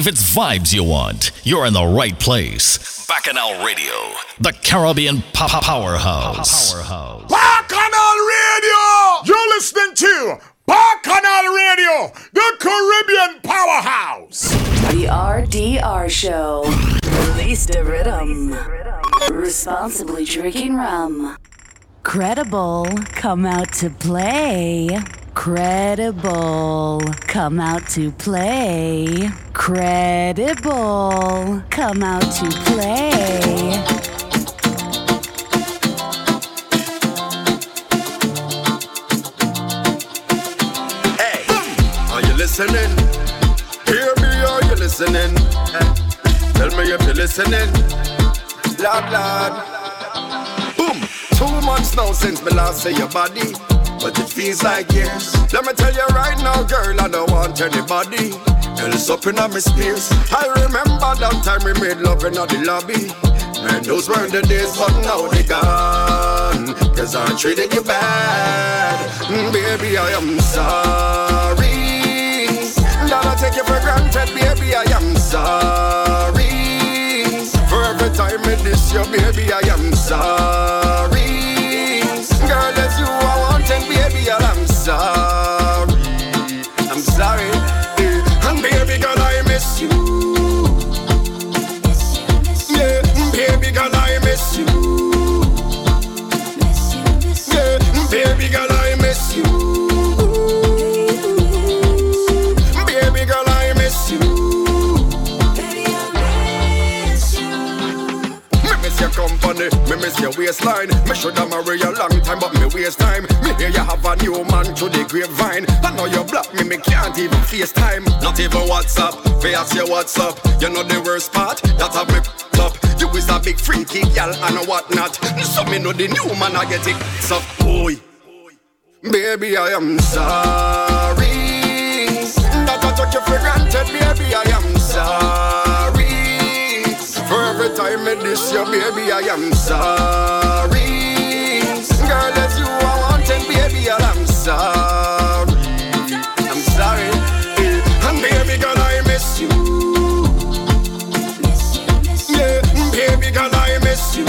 If it's vibes you want, you're in the right place. Bacchanal Radio, the Caribbean pop powerhouse. powerhouse. Bacchanal Radio! You're listening to Bacchanal Radio, the Caribbean powerhouse. The RDR Show. Release the rhythm. Responsibly drinking rum. Credible, come out to play. Credible, come out to play. Credible, come out to play. Hey, are you listening? Hear me, are you listening? Tell me if you're listening. Lord, Lord. Boom. Two months now since me last see your body. But it feels like years. Let me tell you right now, girl, I don't want anybody else up in my spears. I remember that time we made love in the lobby. Man, those weren't the days, but now they gone. Cause I'm treated you bad. Mm, Baby, I am sorry. That I take you for granted, baby, I am sorry. For every time I diss you, baby, I am sorry. Your waistline. Me shoulda marry you long time, but me waste time. Me hear you have a new man through the grapevine. I know you block me, me can't even FaceTime. Not even WhatsApp, fi ask you what's up. You know the worst part, that have me up. You is a big freaky gal and whatnot. So me know the new man I get it. So boy, baby I am sorry that I took you for granted, baby I am sorry. For every time I diss you, baby, I am sorry. Girl, it's you I want, and baby, I'm sorry. I'm sorry. And baby, girl, I miss you. Yeah, baby, girl, I miss you.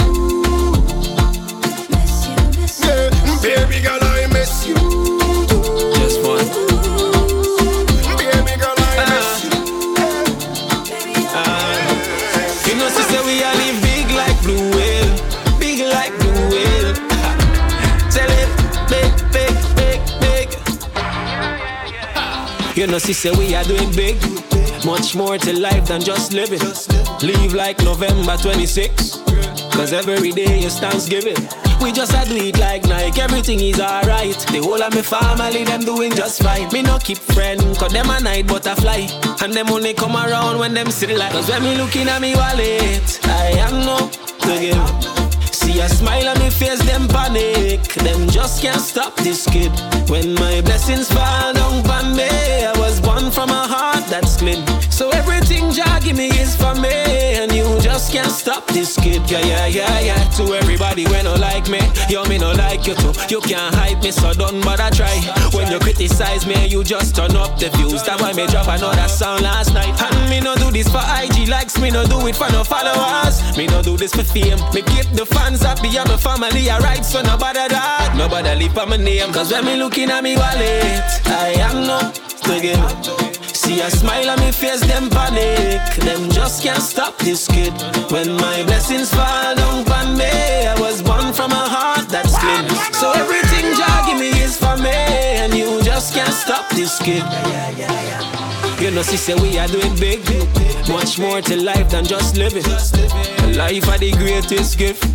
Yeah, baby, girl, I miss you. You know, sister, we are doing big. Much more to life than just living. Leave like November 26. Cause every day is Thanksgiving. We just a do it like Nike, everything is alright. The whole of my family, them doing just fine. Me no keep friend, cause them a night butterfly. And them only come around when them see the light. Cause when me looking at me wallet, I am no to give. See a smile on me face, them panic. Them just can't stop this kid. When my blessings fall down on me, I was from a heart that's clean. So everything Jah give me is for me, and you just can't stop this kid. Yeah, yeah, yeah, yeah. To everybody when no like me, yo me no like you too. You can't hype me, so don't bother try. When you criticize me, you just turn up the views. That's why me drop another song last night. And me no do this for IG likes, me no do it for no followers. Me no do this for fame. Me keep the fans happy and my family alright, so nobody that, nobody leave on my name. Cause when me looking at me wallet, I am not to give. See a smile on me face, them panic. Them just can't stop this kid. When my blessings fall down on me, I was born from a heart that's clean. So everything Jah give me is for me, and you just can't stop this kid. You know, she say we are doing big. Much more to life than just living. Life are the greatest gift.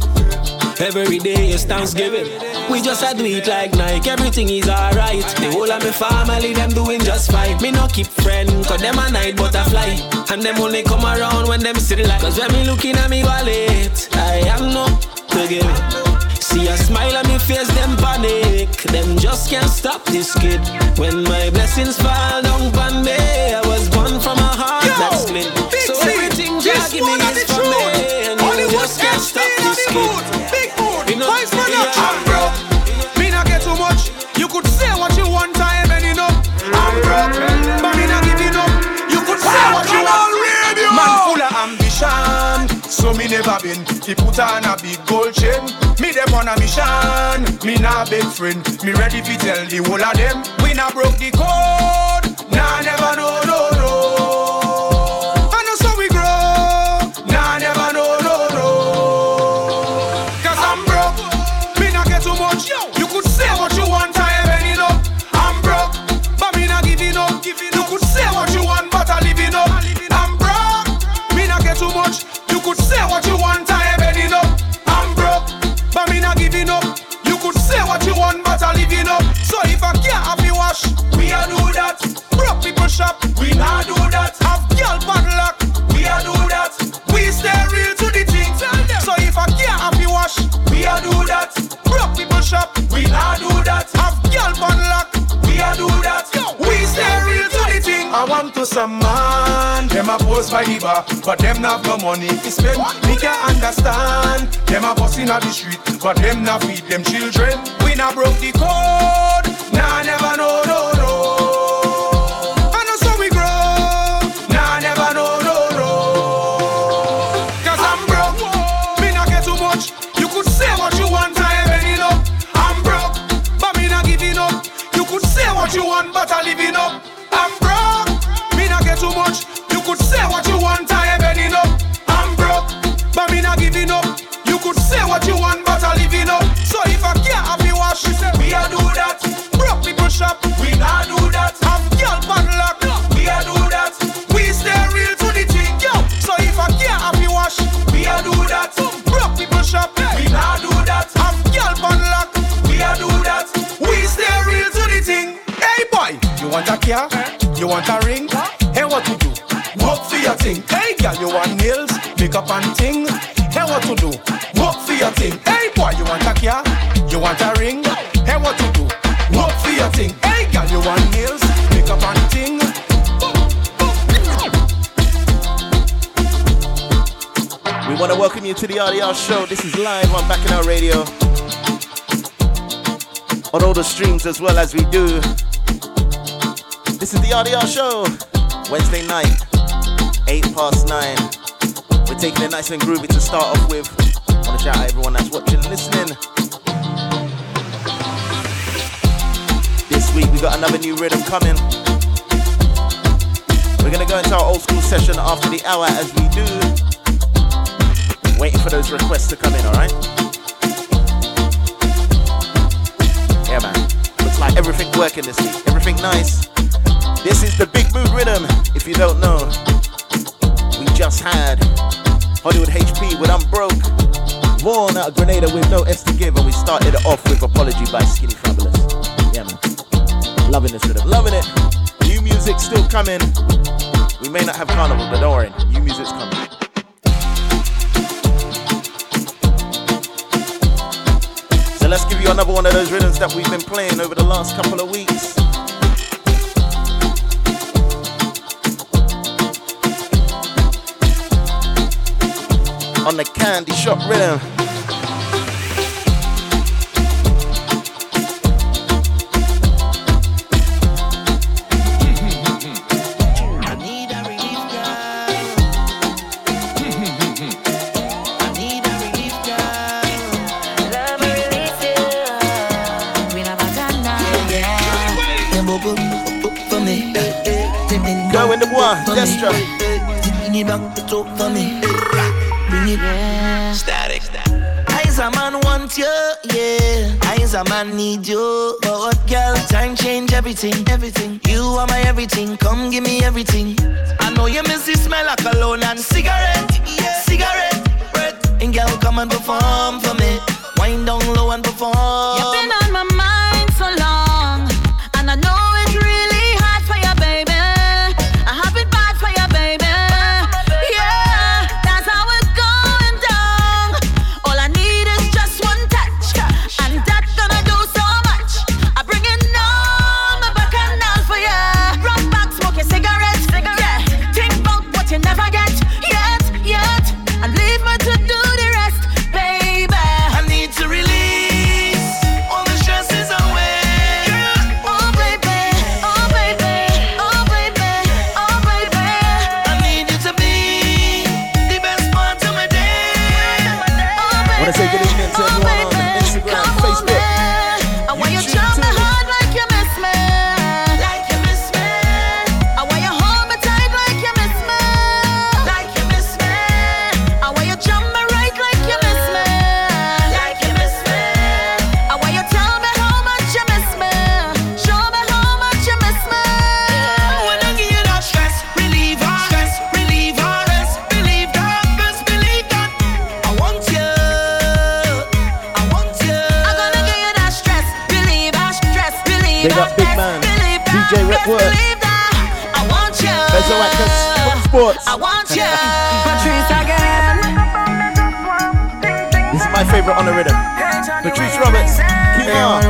Every day is Thanksgiving. We just a do it like Nike, everything is alright. The whole of my family, them doing just fine. Me no keep friend, cause them a night butterfly. And them only come around when them see the light. Cause when me looking at me wallet, I am no to give it. See a smile on me face, them panic. Them just can't stop this kid. When my blessings fall down on me, I was born from a heart that's clean. So everything Jah give me is for me, and you just can't stop this kid. I'm broke. Me too much. You could say what you want time. I'm broke, but me not giving up. You could say what you want. Man full of ambition, so me never been. He put on a big gold chain. Me dem on a mission. Me nah big friend. Me ready fi tell the whole of them. We nah broke the code. Nah, never know, no. Could say what you want. I am any up. I'm broke. But me nah giving up. You could say what you want, but I living up. So if I can't have me wash, we a do that. Broke people shop, we nah do that. Have girl padlock, we a do that. We stay real to the thing. So if I can't have me wash, we a do that. Broke people shop, we nah do that. Want to some man, them a pose by the bar, but them not no money to spend. Me can't understand. Them a boss inna the street, but them not feed them children. We not broke the code. Nah, never no no we a do that. Broke people shop, we not do that. Have girl we a do that. We stay real to the thing, yo. So if I can't have me wash, we a do that. Broke people shop, we not do that. Have girl we a do that. We stay real to the thing. Hey boy, you want a car? You want a ring? Hey, what to do? Work for your thing. Hey girl, you want nails, makeup and ting? Hey, what to do? Work for your thing. Hey boy, you want a car? You want a ring? Thing. Hey girl, you want nails, makeup and ting? We want to welcome you to the RDR show. This is live on Bacchanal Radio. On all the streams as well as we do. This is the RDR show. Wednesday night, 8 past 9. We're taking it nice and groovy to start off with. I want to shout out everyone that's watching and listening. Week we got another new rhythm coming. We're to go into our old school session after the hour as we do. Waiting for those requests to come in, alright? Yeah, man. Looks like everything working this week. Everything nice. This is the Big Mood Rhythm. If you don't know, we just had Hollywood HP with I'm Broke. Vaughn out of Grenada with No S to Give. And we started off with Apology by Skinny Fabulous. Loving this rhythm. Loving it. New music still coming. We may not have carnival, but don't worry. New music's coming. So let's give you another one of those rhythms that we've been playing over the last couple of weeks. On the candy shop rhythm. Bend Go in the boy, for me. Destra. Bring it back to top for me. Bring it. Static. Eyes a man want you, yeah. Eyes a man need you. But what girl, time change everything, everything. You are my everything, come give me everything. I know you miss the smell of cologne and cigarette, yeah. cigarette. Breath. And girl, come and perform for me. Wind down low and perform. You've been on my mind so long, I want you. Patrice again. This is my favorite on the rhythm. Patrice Roberts, Kima.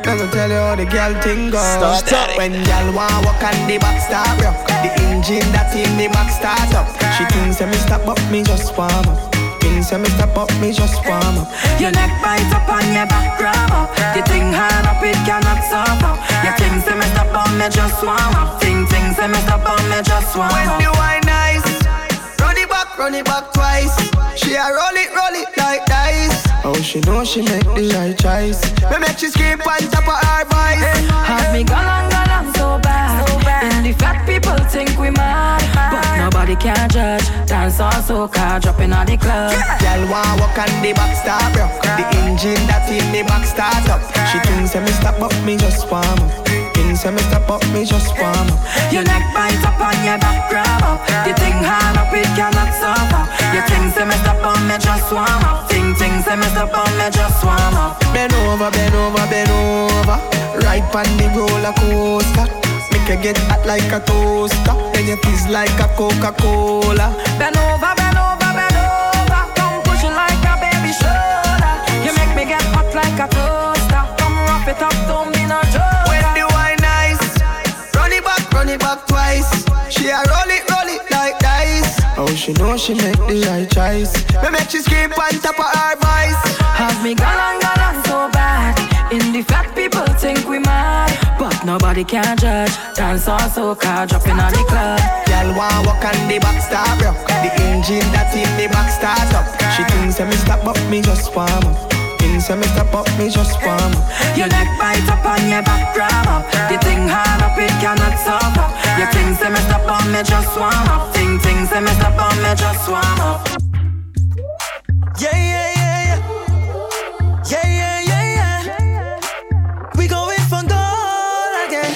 Let me tell you how the girl thing goes. Start up. When girl want walk on the back start rock. The engine that in the back start up. She thinks say me stop up, me just warm up. Thinks say me stop up, me just warm up. Your neck bite up and your back grab up. The thing hard up, it cannot stop up. Your thing say me stop on me just warm up. Thing thing say me stop on me just warm up. The wine nice, run it back, run it back twice. She a roll it, roll it like dice. Oh, she know she make the right choice. Me make she scream on top of her voice. Have me gone on, gone on so bad. And the fat people think we mad. But nobody can judge. Dance on soca, dropping on the club. Girl want walk on the back start rock. The engine that in the back start up. She thinks say me stop up, me just warm up. Thinks say me stop up, me just warm up. Your neck bite up and your back grab up. The thing hard up, it cannot stop up. Your thing say me stop on me just warm up. Ting ting say me stop on me just warm up. Bend over, bend over, bend over. Right on the roller coaster. Make you get hot like a toaster. Then you fizz like a Coca-Cola. Bend over, twice. She a roll it, roll it like dice. Oh, she know she make the right choice. Me make she scream on top of her voice. Have me gone on, gone on so bad. In the fat people think we mad. But nobody can judge. Dance on soca, dropping on the club. Girl want walk on the back start rock. The engine that in the back start up. She thinks say me stop up, me just warm up. Thinks say me stop up, me just warm up. Your neck bite up on your back grab up. The thing hard up, it cannot stop up. Your thing say me stop on me just warm up. Ting say me stop on me just warm up. Yeah, yeah, yeah, yeah. Yeah, yeah, yeah, yeah. We going for gold again.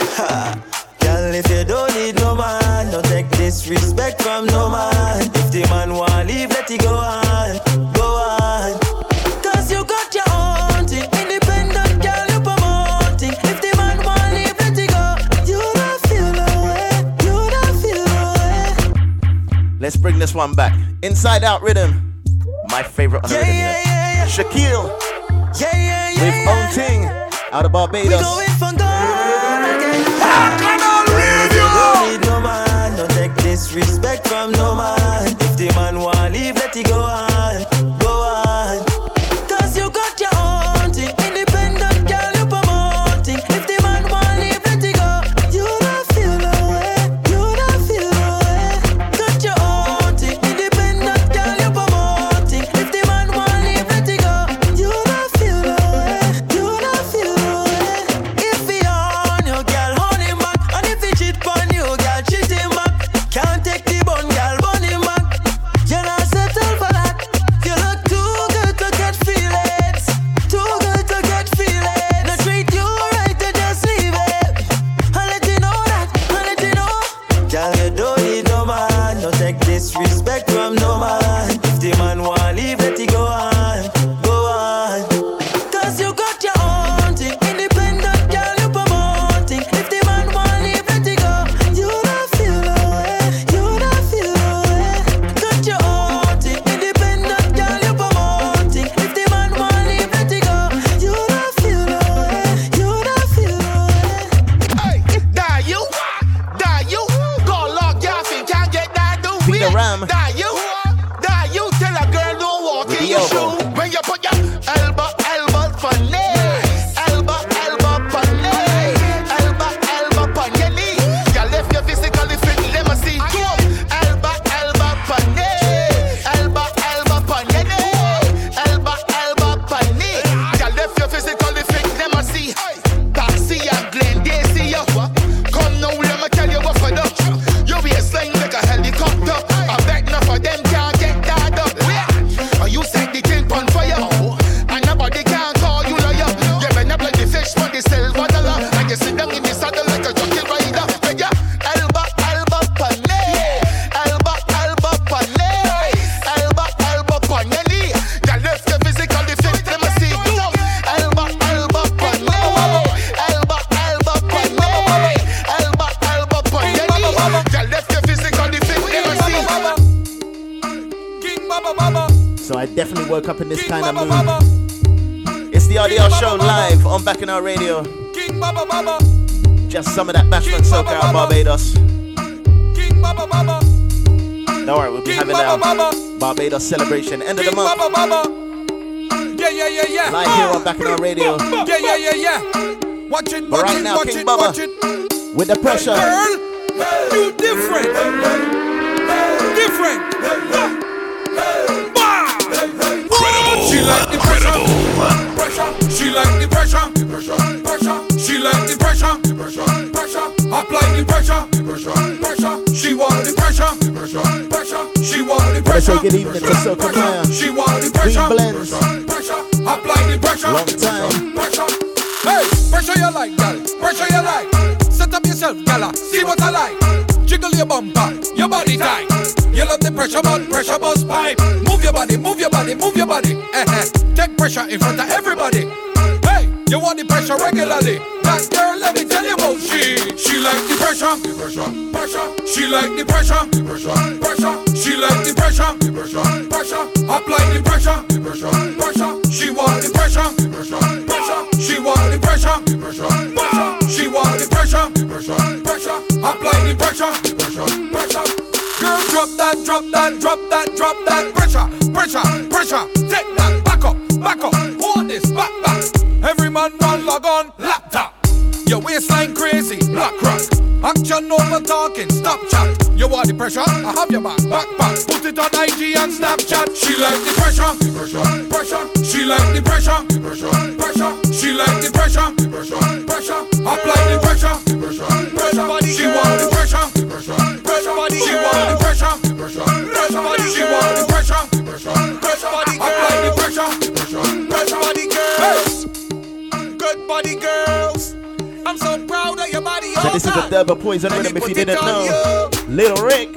Girl, if you don't need no man, don't take disrespect from no man. If the man want leave, let it go on, Let's bring this one back. Inside Out Rhythm. My favorite on the Yeah, rhythm. yeah, yeah, yeah. Shaquille Yeah, yeah, yeah. with yeah. Own Ting out of We Barbados. going for gold again. Don't need no man, don't take disrespect from no man. If the man want bashment soca out Barbados. Don't worry, we'll be having our Barbados celebration end of the month. Yeah, yeah, yeah, yeah. Live here on Bacchanal Radio. Yeah, yeah, yeah, yeah. Watch it, But watch right it, now, watch King it, Bubba. watch it. With the pressure. Girl, Wanna say good evening to Soca Maya. She want the Queen pressure. Blends. Pressure. Apply the pressure. Long time. Pressure. Hey, pressure you like, gal. Pressure you like. Set up yourself, gala. See what I like. Jiggle your bumper, your body tight. You love the pressure, but pressure bust pipe. Move your body, move your body, move your body. Eh eh. Take pressure in front of everybody. Hey, you want the pressure regularly. That girl, let me tell you about she. She like the pressure, the pressure, pressure. She like the pressure, the pressure, pressure. She like the pressure, the pressure, pressure. Apply the pressure, the pressure, pressure. She want the pressure, the pressure, pressure. She want the pressure, the pressure, pressure. She want the pressure, the pressure, pressure. Apply the pressure, the pressure, pressure. Girl, drop that, drop that, drop that, drop that. Pressure, pressure, pressure. Take that, back up, back up. Hold this, back, back. Every man run log on laptop. Your waistline crazy, black rock. Action over talking, stop chat. The pressure? I have your back, back, back. Put it on IG and Snapchat. She like the pressure, the pressure, pressure. She like the pressure, the pressure, pressure. She like the pressure, the pressure, pressure. Apply the pressure, the pressure, pressure. She want the pressure, the pressure, pressure. She want the pressure, the pressure, pressure. She want the pressure, the pressure, pressure. Apply the pressure, the pressure, pressure. Body girls, good body girls. I'm so proud of your body. So this is the Durban Poison Rhythm if you didn't know. Little Rick.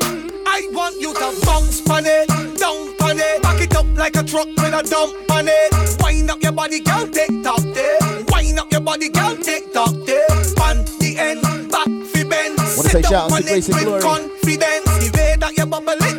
I want you to bounce on it, down on it, back it up like a truck with a dump on it. Wind up your body, girl, tick tock there. Wind up your body, girl, tick tock there. On the end, back fi bend. Wanna say Sit shout up to on Grace it and with Glory. confidence. The way that you bubble it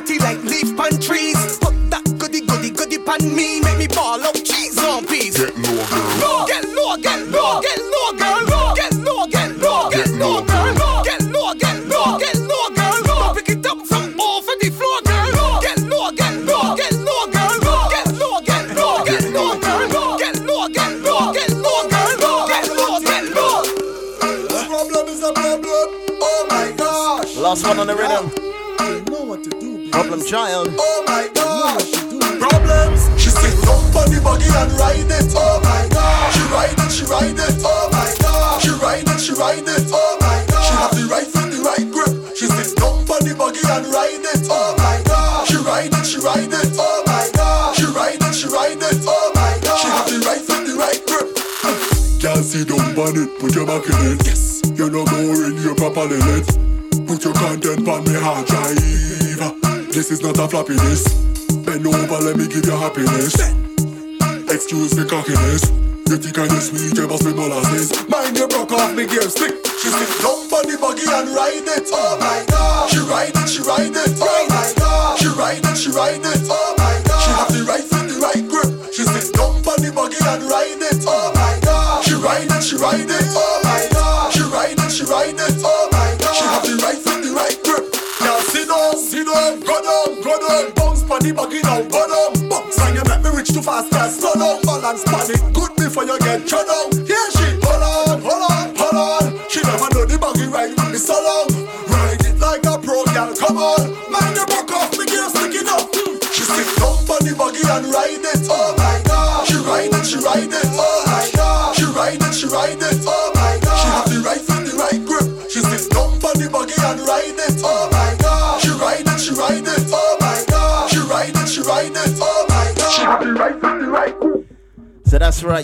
Body like leaf pan Is floppiness. Bend over, let me give you happiness. Excuse me cockiness. You think I'm sweet, you must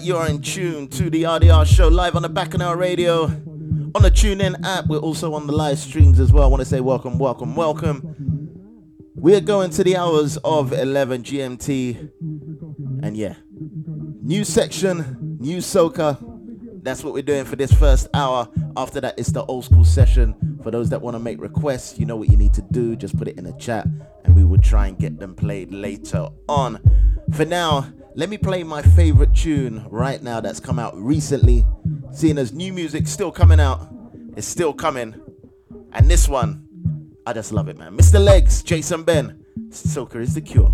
you're in tune to the RDR show live on the Bacchanal Radio. On the TuneIn app, we're also on the live streams as well. I want to say welcome, welcome, welcome. We're going to the hours of 11 GMT. And yeah, new section, new soca. That's what we're doing for this first hour. After that, it's the old school session. For those that want to make requests, you know what you need to do. Just put it in the chat and we will try and get them played later on. For now, let me play my favorite tune right now that's come out recently. Seeing as new music still coming out, it's still coming. And this one, I just love it, man. Mr. Legs, Jason Ben, Soca is the cure.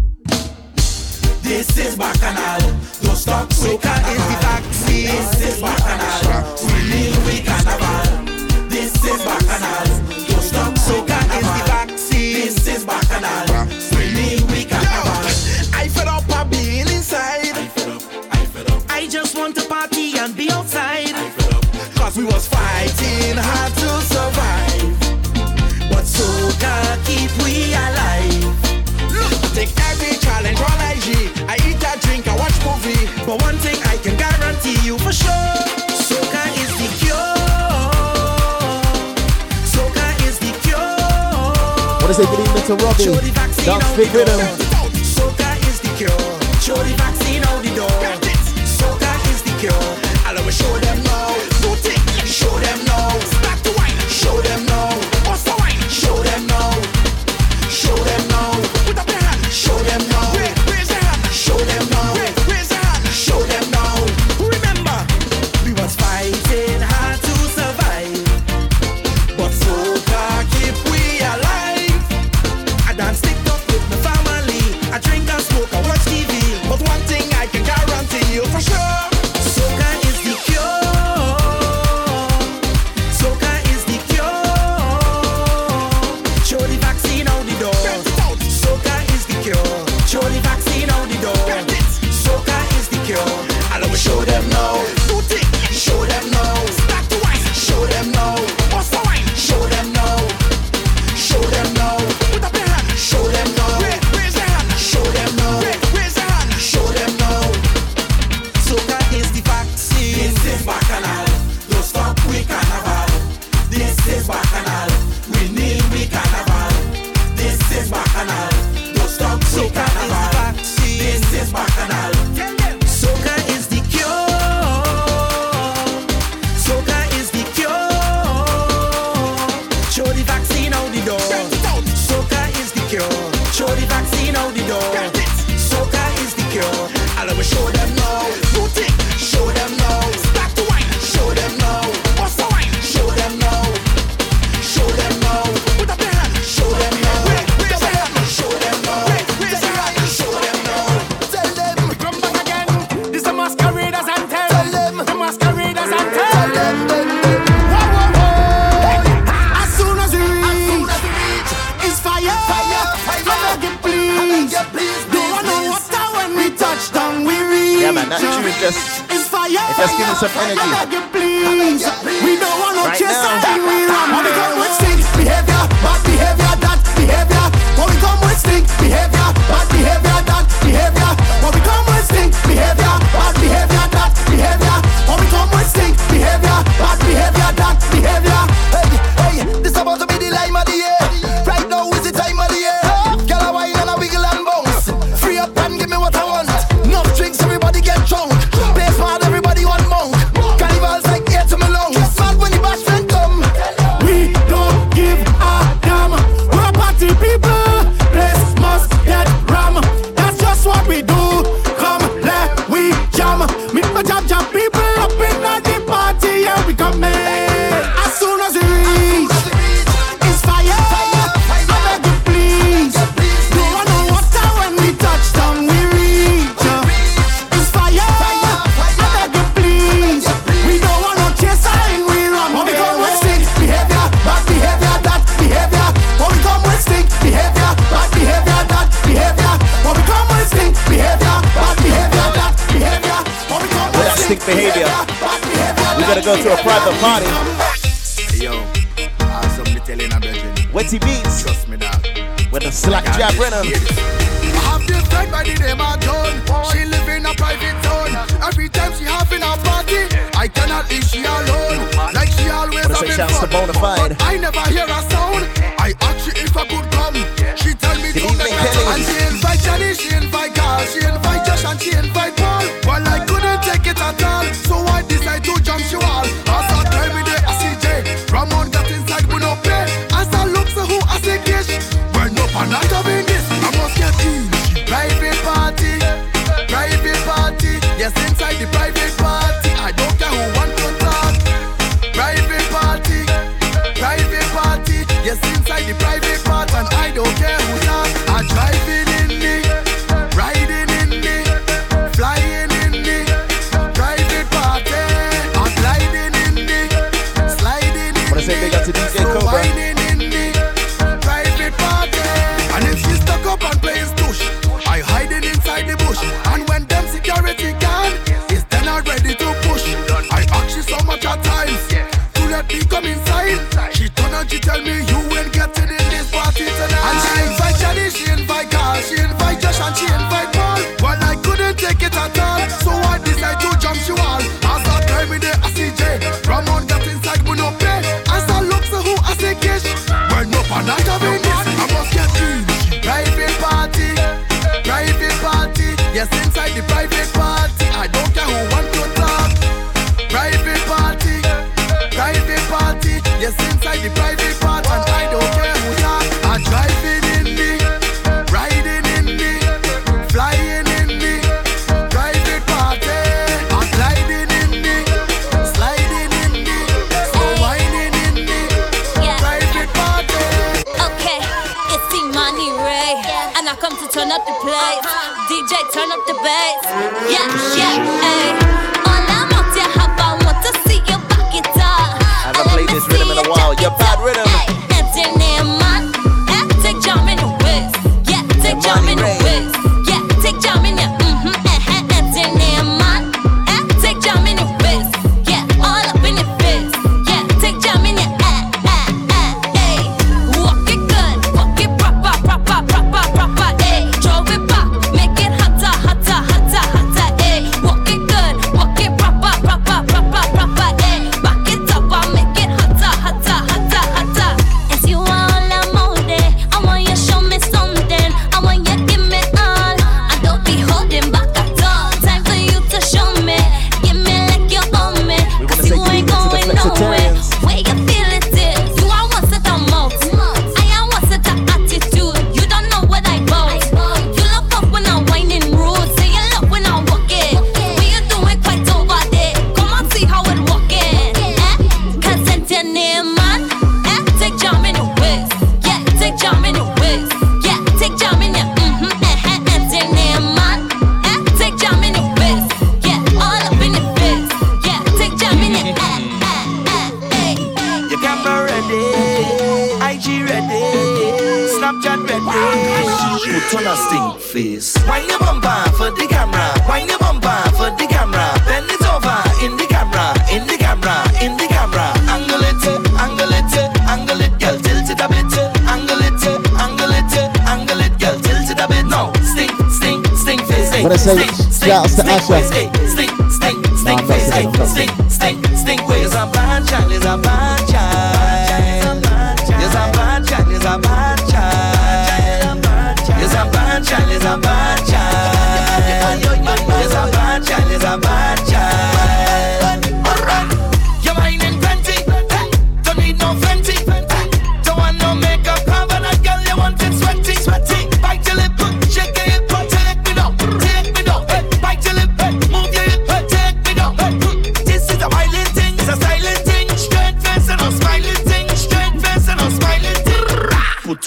This is Bacchanal, don't stop Soca is the taxi This is Bacchanal, we live with Carnival This is Bacchanal, don't stop Soca Cause we was fighting hard to survive. But soca keep we alive. Look, take every challenge on IG. I eat, I drink, I watch movie. But one thing I can guarantee you for sure. Soca is the cure. Soca is the cure. What is it? Good evening to Robbie. Dance big rhythm. Soca is the cure. Show the vaccine out the door. Soca is the cure. I'll always show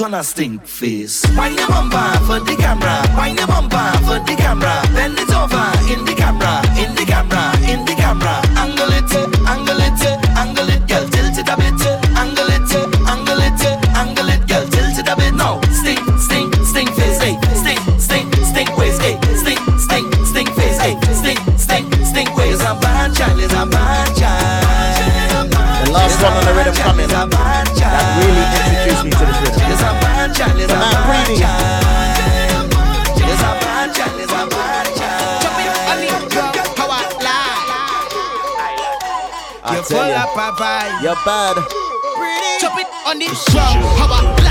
on a stink face. Wind your bumper for the camera, Wine your bumper for the camera, bend it over in the camera. You're bad. Chop it on the drum. How about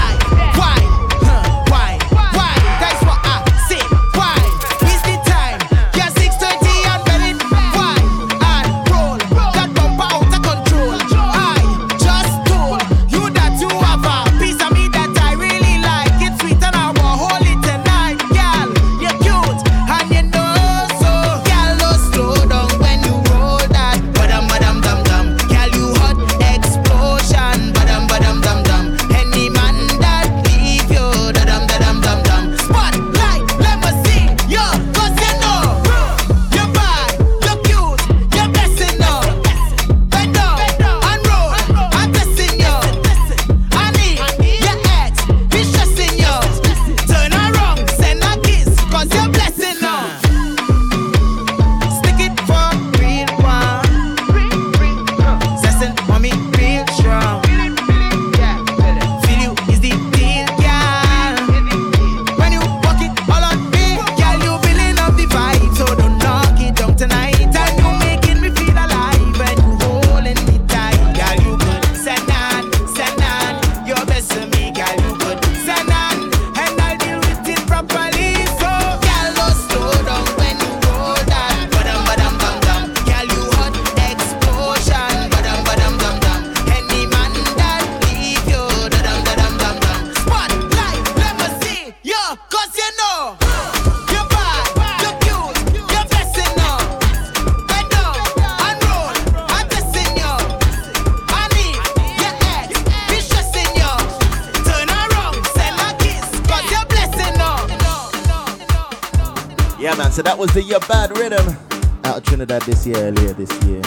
the Your Bad Rhythm out of Trinidad this year, earlier this year.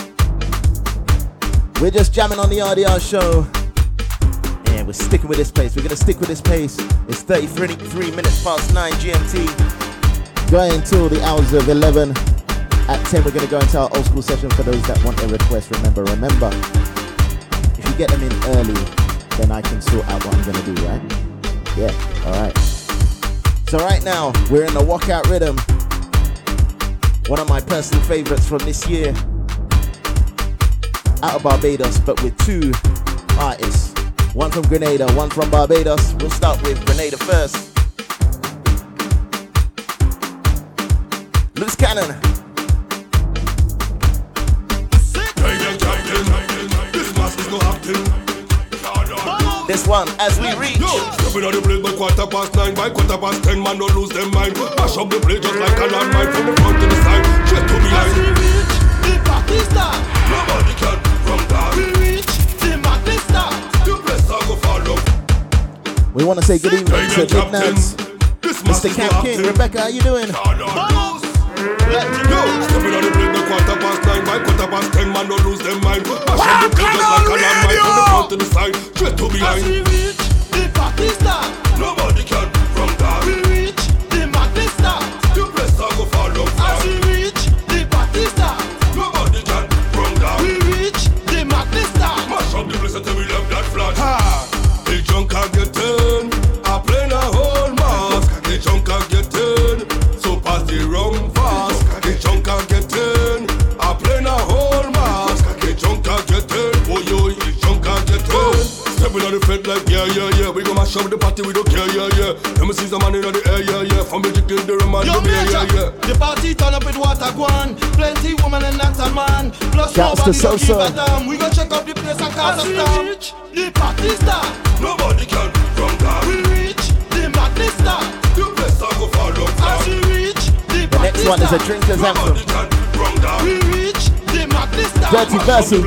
We're just jamming on the RDR show. And we're sticking with this pace. We're to stick with this pace. It's 33 three minutes past 9 GMT. Going until the hours of 11. At 10, we're to go into our old school session for those that want a request. Remember, remember, if you get them in early, then I can sort out what I'm to do, right? Yeah, all right. So right now, we're in the walkout rhythm. One of my personal favorites from this year. Out of Barbados, but with two artists. One from Grenada, one from Barbados. We'll start with Grenada first. Loose Cannon. One, as we reach. Stepping on the place by quarter past nine, by quarter past ten, man don't lose them mind. Mash up the place just like a landmine from the front to the side, straight to behind. The party start. Nobody can from that. We reach the madness start. The place I go follow. We want to say good evening to Big Nance, Mr. Camp King, Rebecca, how you doing? Yo, stepping on the place by quarter past nine, by quarter past ten, man don't lose them mind. Mash up the place just like a landmine from the front to the side, straight to behind. We reach the party start. Nobody can from that. We reach the start. The place I go follow. As we reach the party start. Nobody can from that. We reach the start. Mash up the place until we left that flat. Ha! The junk I get in, yeah yeah yeah, we gon' mash up the party, we don't care yeah yeah. Let me see some man in the air yeah yeah, from the chicken the rum and Yo, the beer Major, yeah yeah. the party turn up with water gone. Plenty woman and dance a man. Plus Shouts to nobody don't give Sosa. a damn. We gon' check up the place and cause a storm. The party start. Nobody can from that. We reach the madness start. The place I go follow. As we reach the The next one is a drinker's anthem. We reach the madness start. Dirty Versi.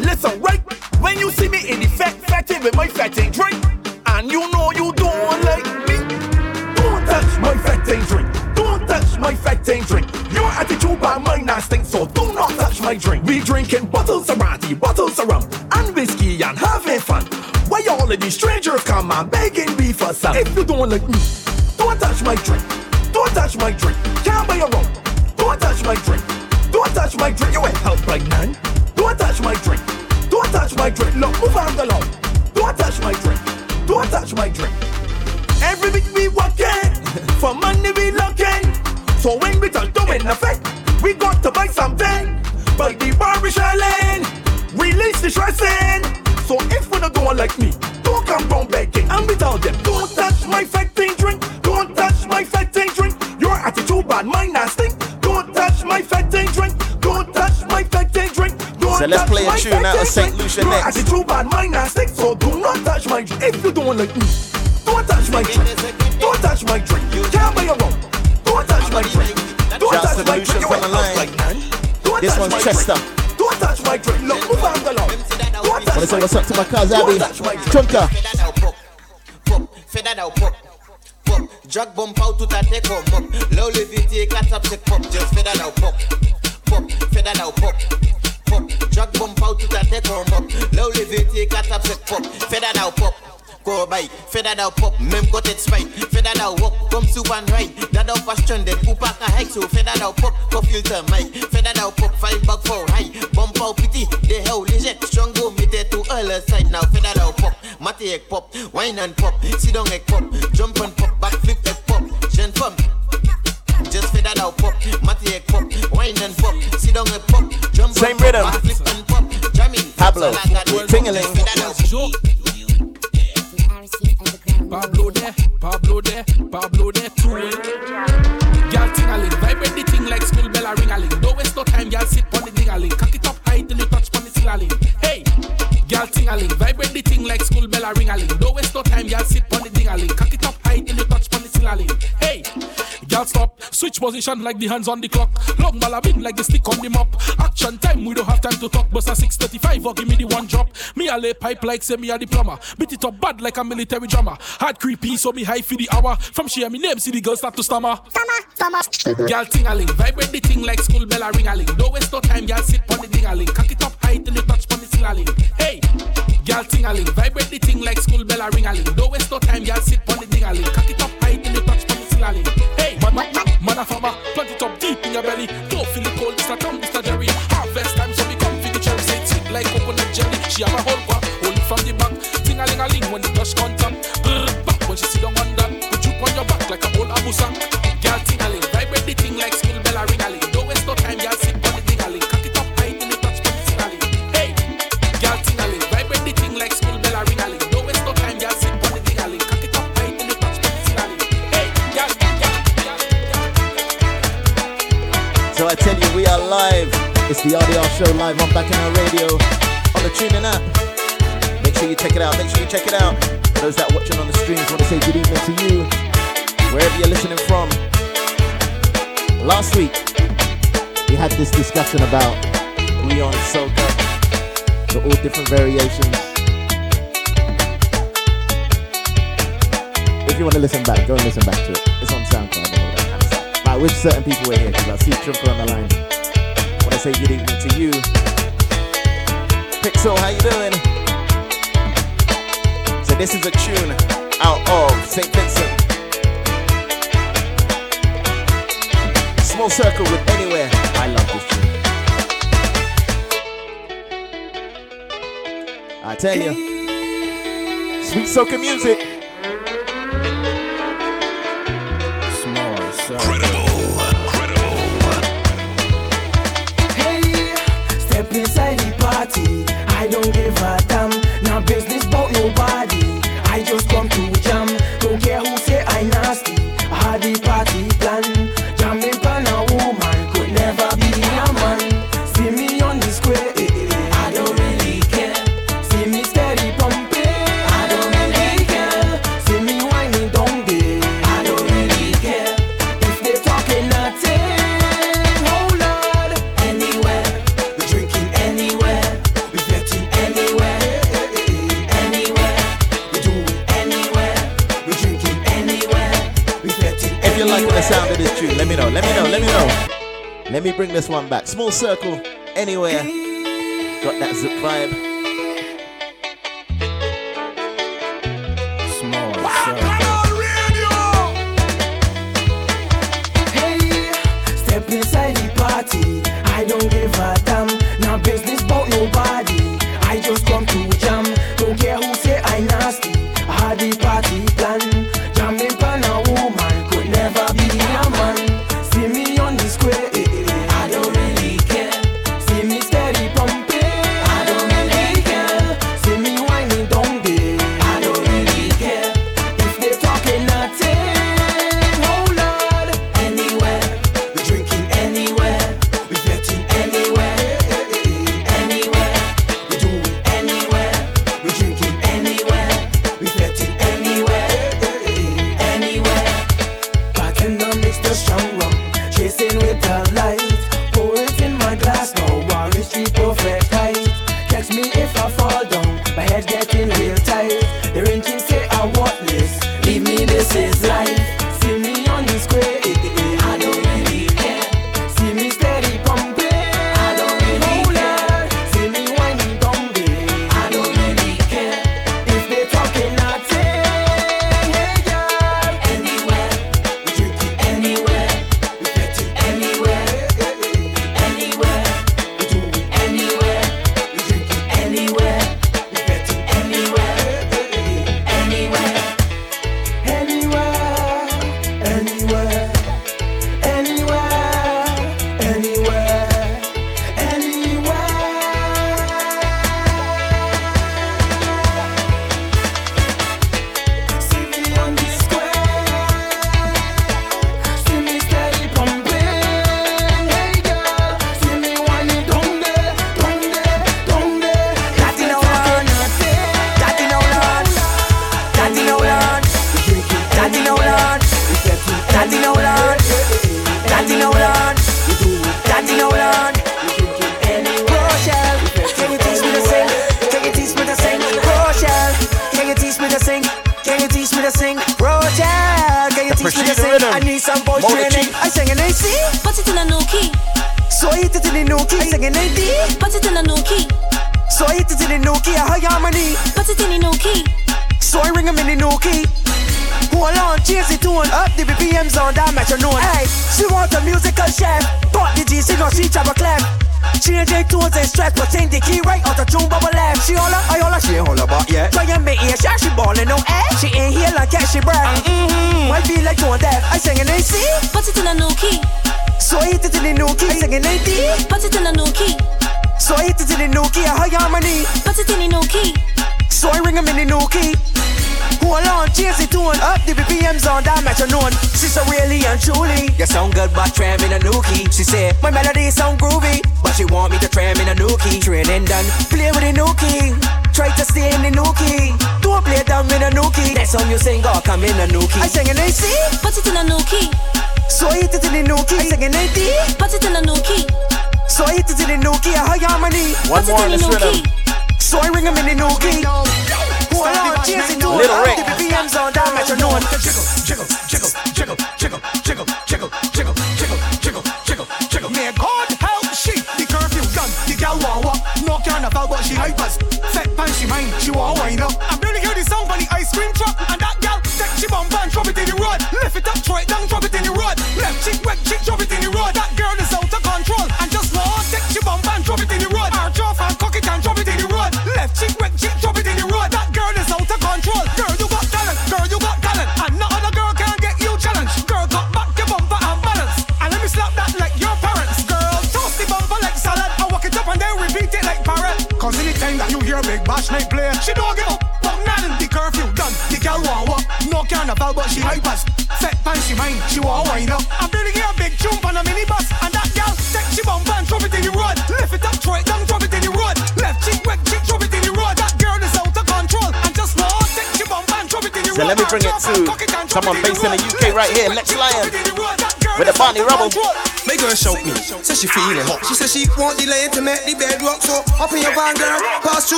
Listen, right? When you see me in the fat fatty with my fatty drink, and you know you don't like me, don't touch my fatty drink. Don't touch my fatty drink. Your attitude by mine not stink, so do not touch my drink. We drinking bottles of brandy, bottles of rum, and whiskey, and having fun. Why all of these strangers come and begging me for some? If you don't like me, don't touch my drink. Don't touch my drink. Can't buy your own. Don't touch my drink. Don't touch my drink. You ain't help right man. Don't touch my drink. Don't touch my drink. Look, move on the law. Don't touch my drink. Don't touch my drink. Every week we working. For money we looking. So when we touch in effect, we got to buy something. Buy the bar shelling, release the stressing. So if you not don't like me, don't come round begging. And we tell them, don't touch my fetting drink, don't touch my fetting drink. Your attitude bad, mine nasty. Don't touch my fetting drink, don't touch my fetting drink. Don't So let's play a tune out of Saint drink. Lucia Your next. attitude bad, mine nasty. So do not touch my drink. If you don't like me, don't touch my drink, don't touch my drink. Can't buy a rum. Don't touch my drink. Don't touch my drink. You on the line. like man. Don't This touch one's my Chester. drink. Don't touch my drink. Look, move on the law. Don't Wanna say what's up to my cousin Don't Abby? touch my drink. Chunka. Fais out pop. Pop. Drag bump out tout à tes comme pop. Là où le vite quatre up c'est pop. Just fais that out pop. Pop. Fais that out pop. Pop. Drag bump out tout à tes comme pop. Là où le vite quatre up. C'est pop. That out pop. Go fais that out pop, même côté de spike, that out walk, comme super right, that out pas stranded, ou pas qu'à hike, so that out pop, go filter mic, that out pop, five back for high, bump out pity, they hell legit, strong go meet it to all the side, now that out pop, mate egg pop, wine and pop, sit down egg pop, jump and pop, back flip egg pop, jeune femme, just fais that out pop, mate egg pop, wine and pop, sit down egg pop, jump Same and pop, rhythm. back flip and pop, jamming, Pablo, Tingeling. Pablo there, Pablo there, Pablo there too. Girl ting-a-ling, vibrate the thing like school bell a ring-a-ling. Don't waste no time, girl sit on the ding-a-ling. Cock it up high till you touch on the ceiling. Hey, girl ting-a-ling, vibrate the thing like school bell a ring-a-ling. Don't waste no time, girl sit on the ding-a-ling. Cock it up high till you touch on the ceiling. Hey, girl stop, switch position like the hands on the clock. Long ballabing like the stick on the mop. Action time, we don't have time to talk. Bust a 635 or give me the one drop. Me a lay pipe like say me a diploma. Beat it up bad like a military drama. Hard creepy, so me high for the hour. From share me name, see the girl start to stammer. Girl ting-a-ling, vibrate the thing like school bell a ring-a-ling. Don't waste no time, girl sit on the ding-a-ling. Cock it up high till you touch on the ceiling. Hey, girl ting-a-ling, vibrate the thing like school bell a ring-a-ling. Don't waste no time, girl sit on the ding-a-ling. Cock it up high till you touch on. Hey, man, man, man, man a farmer, plant it up deep in your belly. Don't feel it cold, Mr. Tom, Mr. Jerry. Harvest time, so we come for the cherry. Say like coconut jelly. She have a whole guap, hold it from the back. Ting-a-ling-a-ling when the touch contact. Brr, back when she sit down on that. Put you on your back like a old abusa. Girl ting-a-ling, vibrate the I tell you, we are live. It's the RDR show live on Bacchanal Radio on the tuning app. Make sure you check it out. Make sure you check it out. For those that are watching on the streams, want to say good evening to you, wherever you're listening from. Last week, we had this discussion about Leon Soca, the all different variations. If you want to listen back, go and listen back to it. It's on SoundCloud I wish certain people were here because I see Trumper on the line. want to say good evening to you. Pixel, how you doing? So this is a tune out of St. Vincent. Small circle with anywhere. I love this tune. I tell you, sweet soca music. Don't give a damn. Now business about nobody. I just come to Let me bring this one back. Small circle, anywhere. Got that zip vibe. if I fall down, my head getting hit.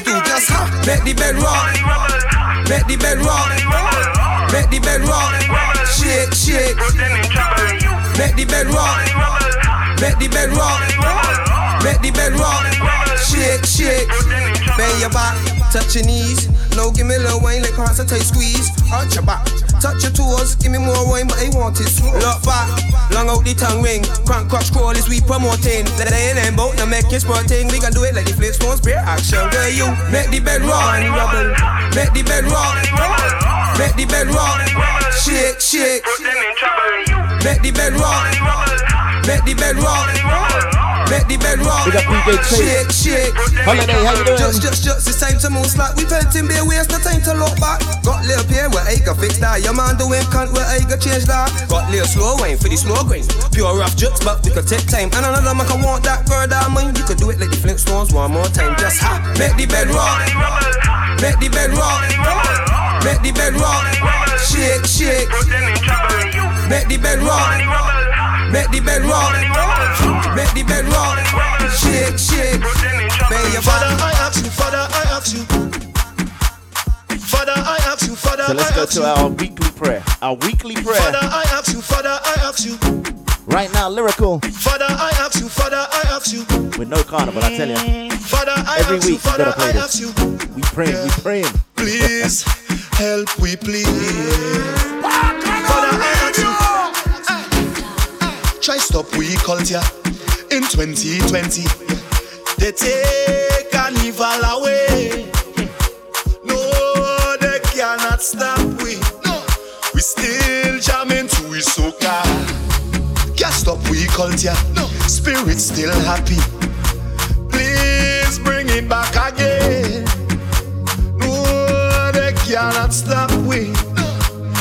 To do? Just ha, make the bed rock, make the bed rock, make the bed rock, shake, shake, make the bed rock, make the bed rock, make the bed rock, shake, shake. Bend your back, touch your knees. No, give me a little wine like tight squeeze. Arch your back, touch your toes. Give me more wine, but they want it slow. Look back, long out the tongue ring. Crank, scroll is we promoting. That ain't them bout to make it sporting. We can do it like the Flintstones, bear action. Girl, you make the bed rock, make the bed rock, make the bed rock, shake, shake. Make the bed rock, make the bed rock. Make the bed rock, Big up DJ shake, shake. Holiday, how you doing? Just, just, just, it's time to move slack. We pelting beer waste, no time to look back. Got little pair where I can fix that. Your man doing cunt where I can change that. Got little slow wine for the slow grains. Pure rough jokes, but we can take time. And another man can want that girl that mine. You could do it like the Flintstones one more time. Just ha, make the bed rock, make the bed rock, make the bed rock, shake, shake. Make the bed rock, make the bed rock, make the bed rock, shake, shake. Bend your Father. I ask you, Father, I ask you. Father, I ask you, Father, So let's go to our weekly prayer. Our weekly prayer. Father, I ask you, Father, I ask you. Right now, lyrical Father, I ask you, Father, I ask you. with no carnival. I tell you, Father, I every ask week you, you Father, gotta play I this. ask you. We praying, we praying. Please help, we please. Try stop we culture in 2020. They take carnival away. No, they cannot stop we. No. We still jamming to we soca. Can't stop we culture. No. Spirit still happy. Please bring it back again. No, they cannot stop we.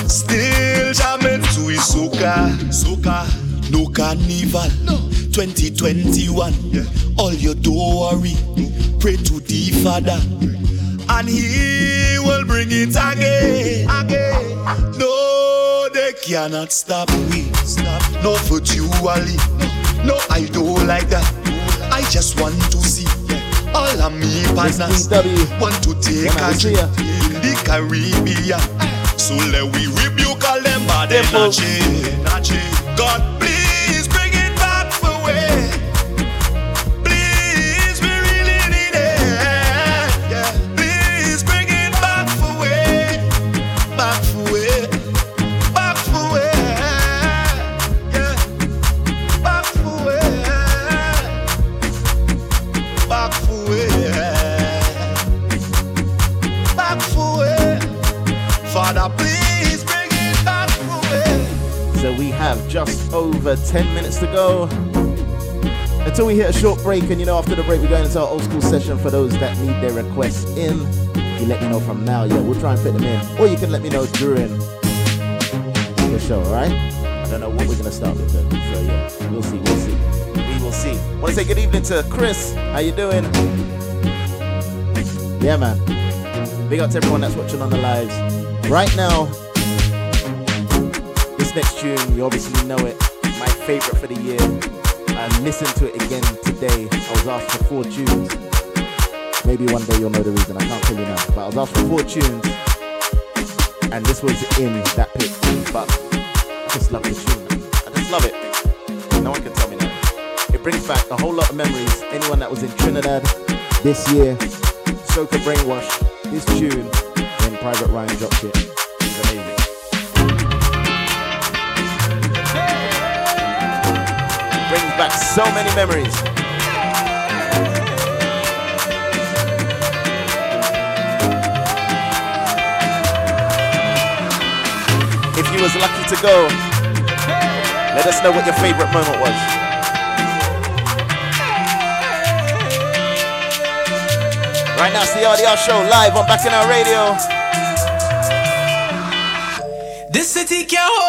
Still jamming to we soca. Soca. No carnival. 2021. All you do worry. Pray to the Father. And he will bring it again. Again. No, they cannot stop me. Stop. No virtually. No, I don't like that. I just want to see all of me partners want to take Yeah, a trip ya. the Caribbean. So let we rebuke Girl, them body not cheap, not cheap. God, please just over 10 minutes to go. Until we hit a short break, and you know, after the break, we're going into our old school session for those that need their requests in. You let me know from now, yeah, we'll try and fit them in. Or you can let me know during the show, alright? I don't know what we're gonna start with though. So yeah, we'll see, we'll see. We will see. Wanna say good evening to Chris. How you doing? Yeah man. Big up to everyone that's watching on the lives. Right now, this next tune, you obviously know it. My favorite for the year. I listened to it again today. I was asked for four tunes. Maybe one day you'll know the reason. I can't tell you now. But I was asked for four tunes. And this was in that pick. But I just love the tune. I just love it. No one can tell me that. It brings back a whole lot of memories. Anyone that was in Trinidad this year, Soca Brainwash, this tune, when Private Ryan dropped it, back so many memories. If you was lucky to go, let us know what your favorite moment was. Right now, it's the RDR show live on Bacchanal Radio. This city can't hold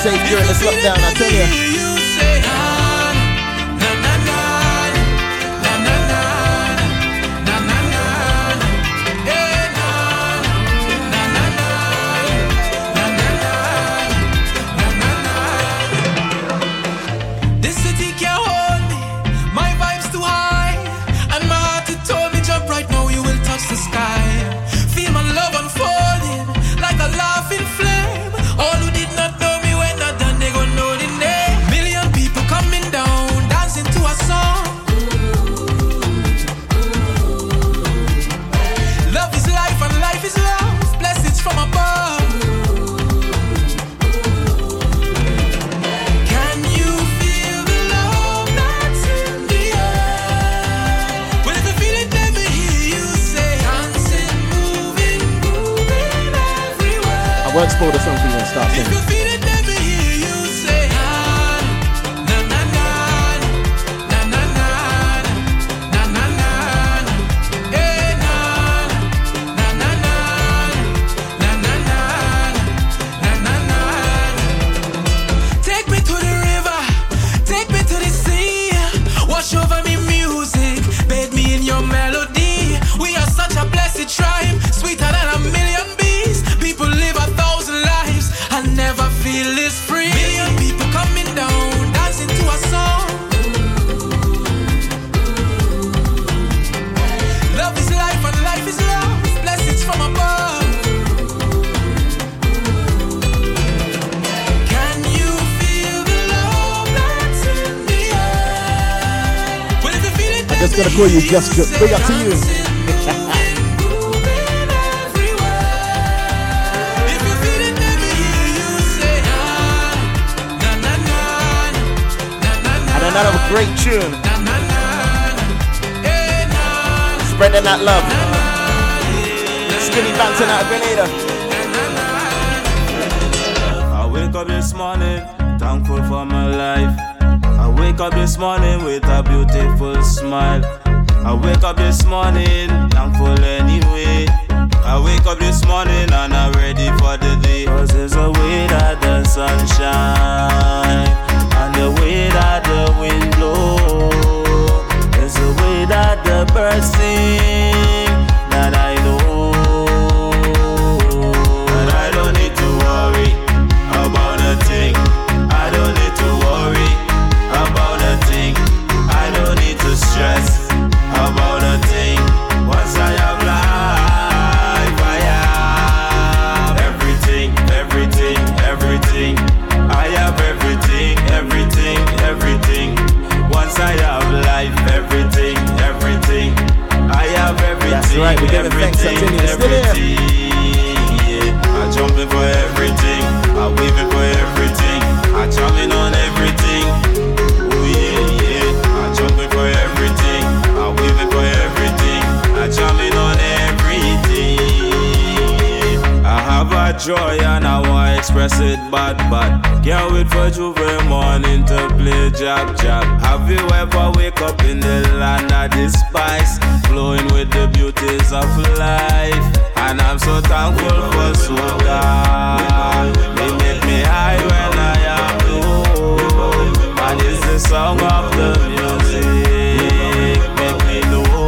safe, girl. Let's look down, I tell you. It, I'm just you Just Drip. Big up to you. And another great tune. Spreading that love. Skinny Banton out of Grenada. I wake up this morning, thankful for my life. I wake up this morning with a beautiful smile. I wake up this morning thankful anyway. I wake up this morning and I'm ready for the day. Cause there's a way that the sun shine and the way that the wind blow. There's a way that the birds sing right, we're giving thanks everything, until you're still here. Yeah. I'm jumping for everything. I'm weaving for everything. I'm jumping on everything. Oh yeah, yeah. I'm jumping for everything. I'm weaving for everything. I'm jumping on everything. I have a joy and I express it bad, bad. Can't wait for J'ouvert morning to play jab, jab. Have you ever wake up in the land of the spice, flowing with the beauties of life? And I'm so thankful for soca. They make me high when I am low. And it's the song of the music, make me know.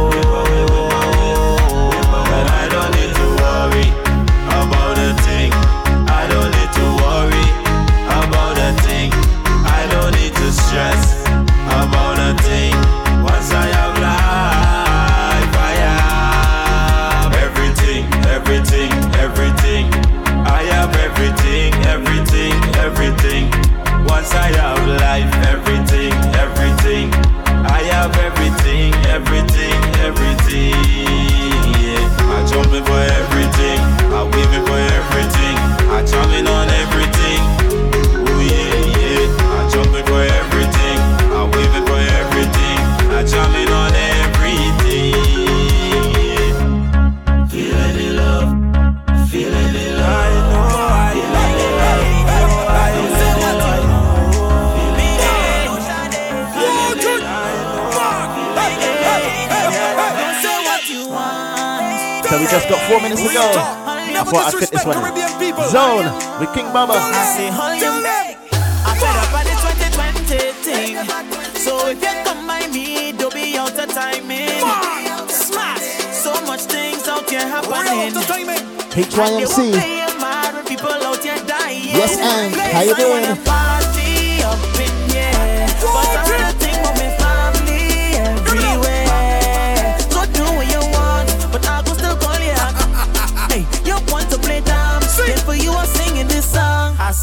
Just got four minutes to go. I thought I'd fit this one in. Zone with King Baba. I say, hold your neck. I fed up on the 2020 thing. So if you come by me, don't be out of timing. Smash. So much things out here happening. HYMC. Yes, and how you doing?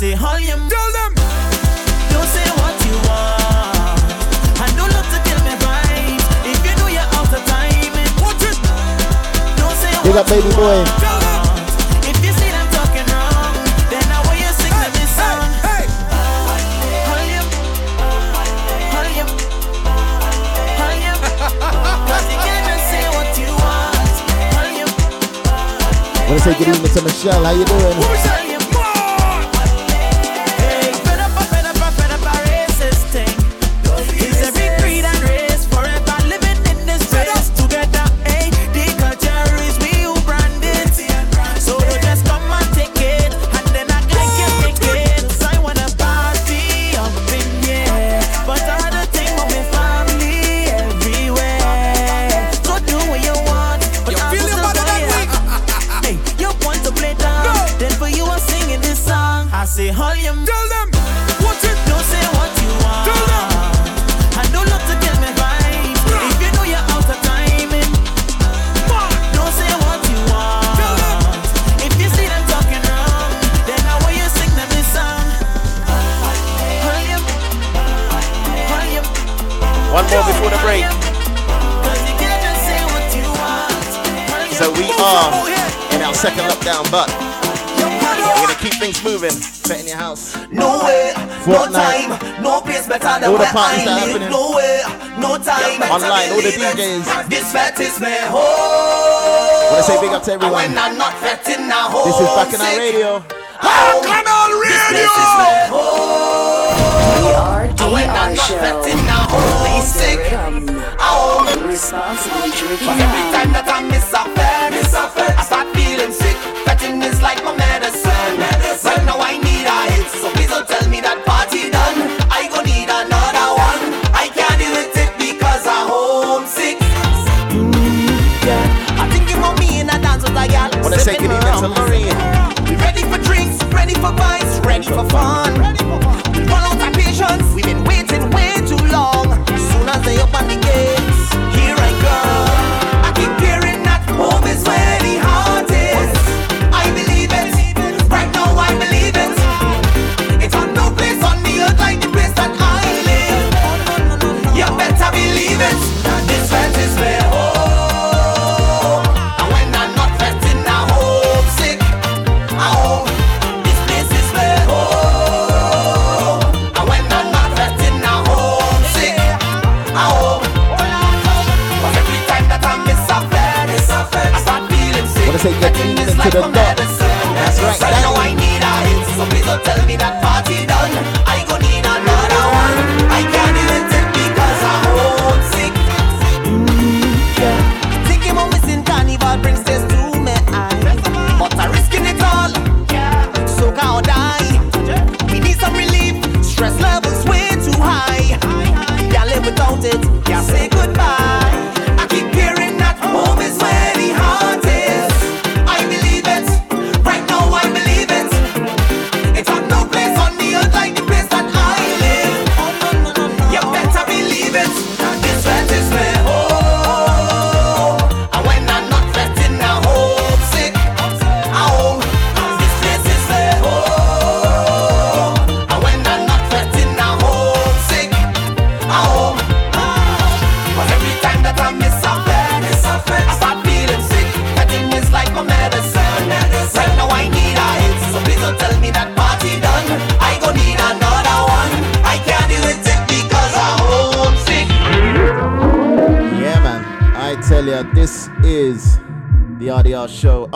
Song. I say, volume. Tell them. Don't say what you want. And don't look to kill me vibes. If you know you're out of timing. Eh. Watch it. Don't say Big up, baby boy. you them you you you to say good evening to Michelle. How you doing? parties that happening. Nowhere, no time. Online, all the DJs. This fat is my home. Wanna say big up to everyone. When I'm not fat in Our home. This is Bacchanal Radio. Back on our radio. This is my home. DR show. Please come. Responsibly drinking. Every time that I miss a fat. for fun.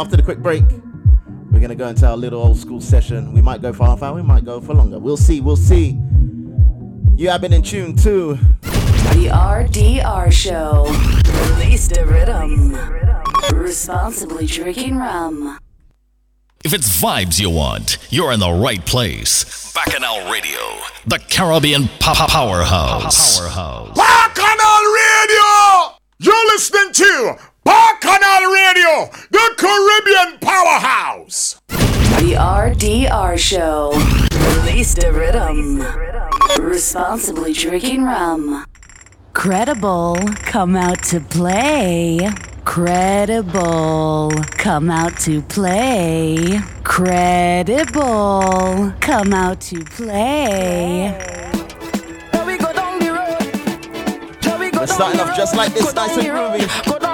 after the quick break, we're gonna go into our little old school session. We might go for half hour, we might go for longer. We'll see, we'll see. You have been in tune too. The RDR Show. Release the rhythm. Responsibly drinking rum. If it's vibes you want, you're in the right place. Bacchanal Radio, the Caribbean powerhouse. Powerhouse. Bacchanal Radio! You're listening to Bacchanal Radio, the Caribbean powerhouse. The RDR Show. Release the rhythm. Responsibly drinking rum. Credible, come out to play. Credible, come out to play. Credible, come out to play. Let's off just like this, nice and groovy.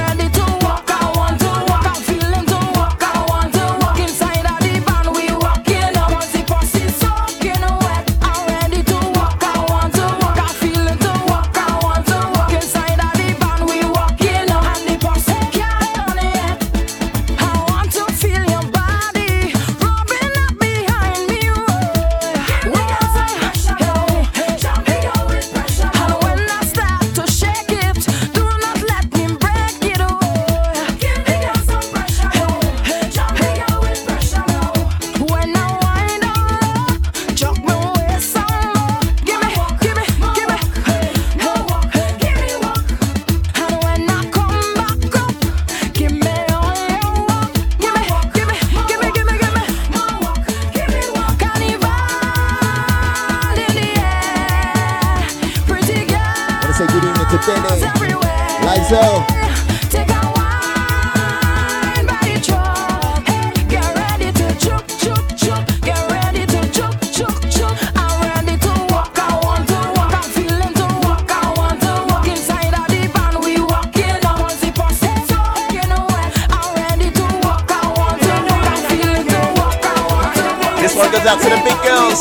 out to the big girls.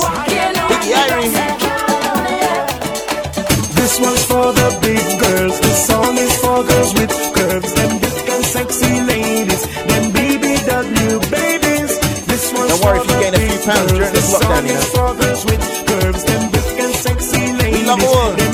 Biggie Irie. This one's for the big girls. This song is for girls with curves. Them big and sexy ladies. Them BBW babies. This one's Don't worry if you gain a few pounds during this lockdown, you know. We love all.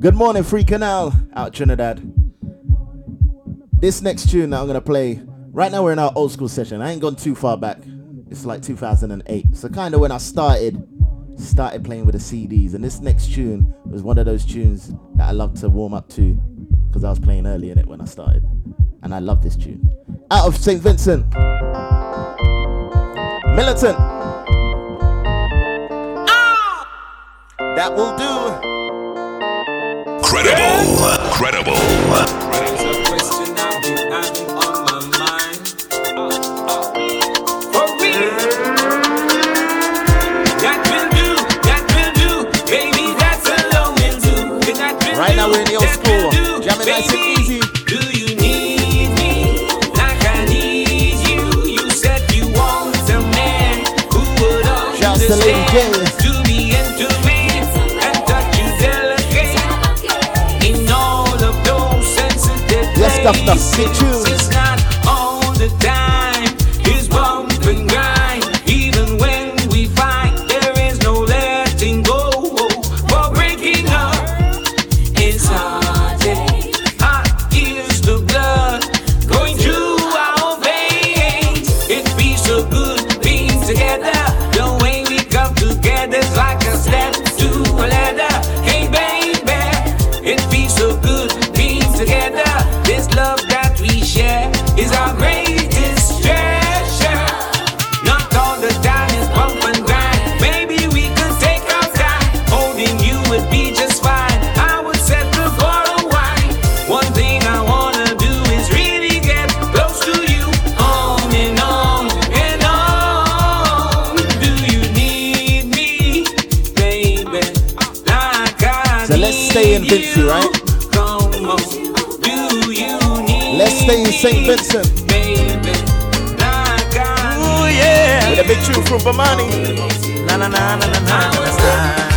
Good morning, Free Canal out Trinidad. This next tune that I'm gonna play. Right now we're in our old school session. I ain't gone too far back. It's like 2008. So kind of when I started, started playing with the CDs. And this next tune was one of those tunes that I love to warm up to because I was playing early in it when I started. And I love this tune. Out of St. Vincent, Militant. Ah! That will do. Credible. Credible. Right now we're in the old school. Jamming nice and easy. Do you need me like I need you? You said you want a man who would understand. Shouts to Lady Jane. Yes, Governor, sit in St. Vincent. Ooh, yeah. With a big tune from Bamani. Na na na na na na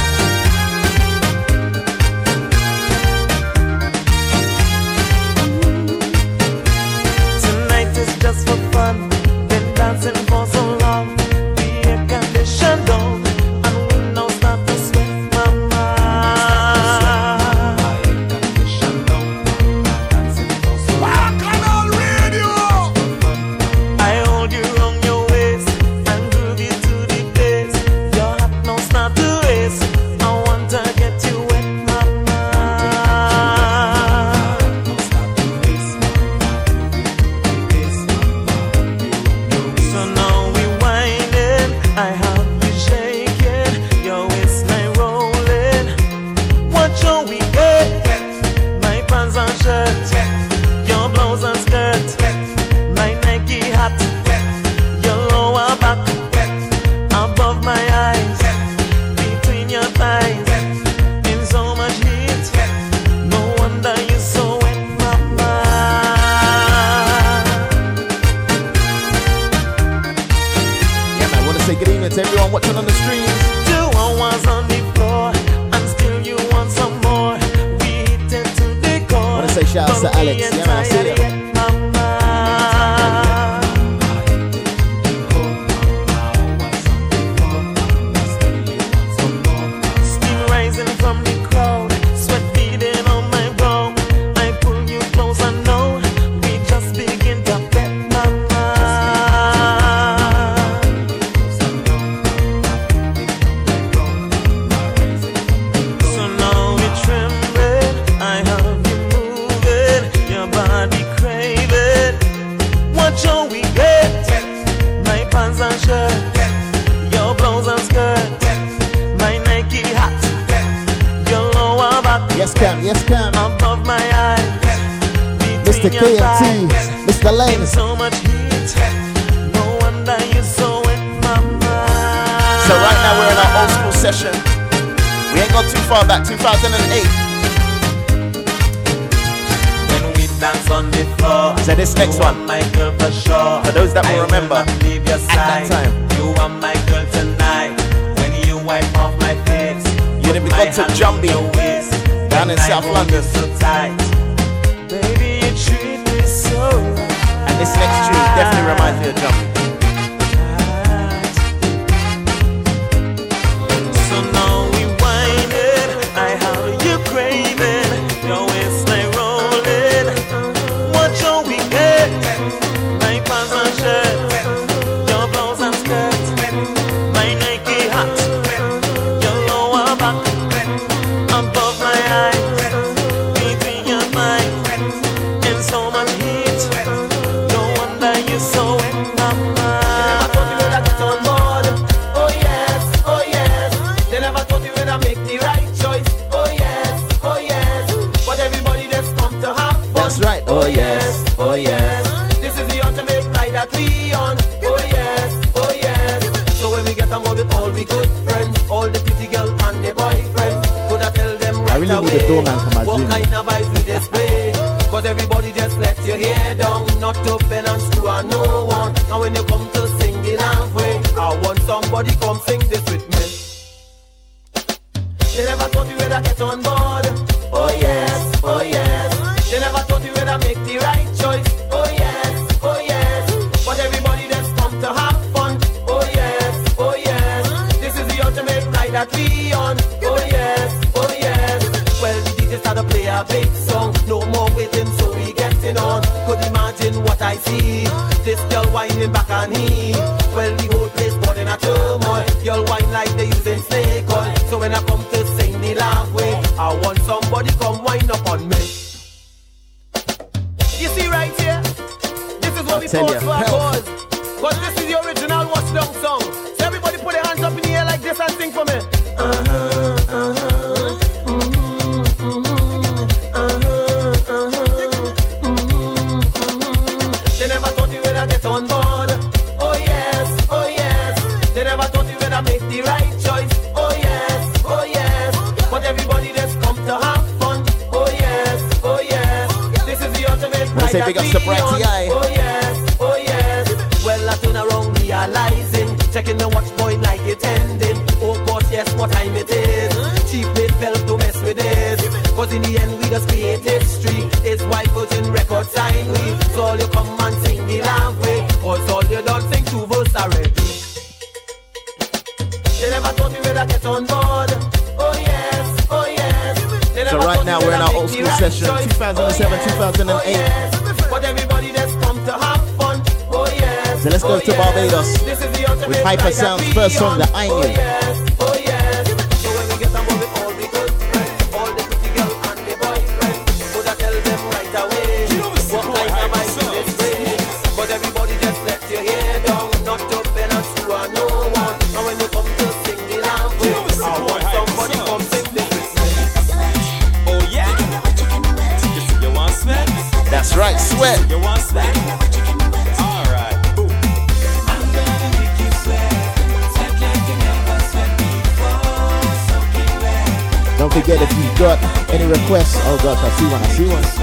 So much heat, no wonder you're so wet, mama. So right now we're in our old school session. We ain't gone too far back, 2008. When we dance on the floor, So this next you one. my for sure. For those that will remember, not leave your at that time. you are my girl tonight. When you wipe off my face, put my gone to Jumbie, on your waist. down in South London. so tight. Next tune definitely reminds me of Jumpy. Really need a see what I see one.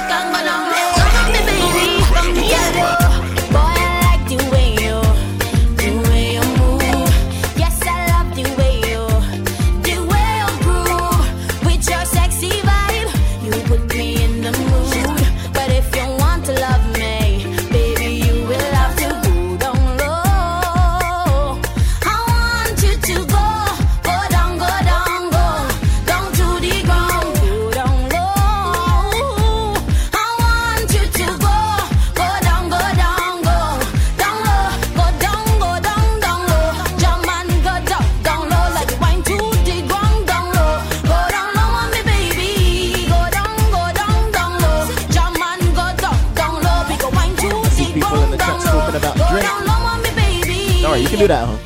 do that.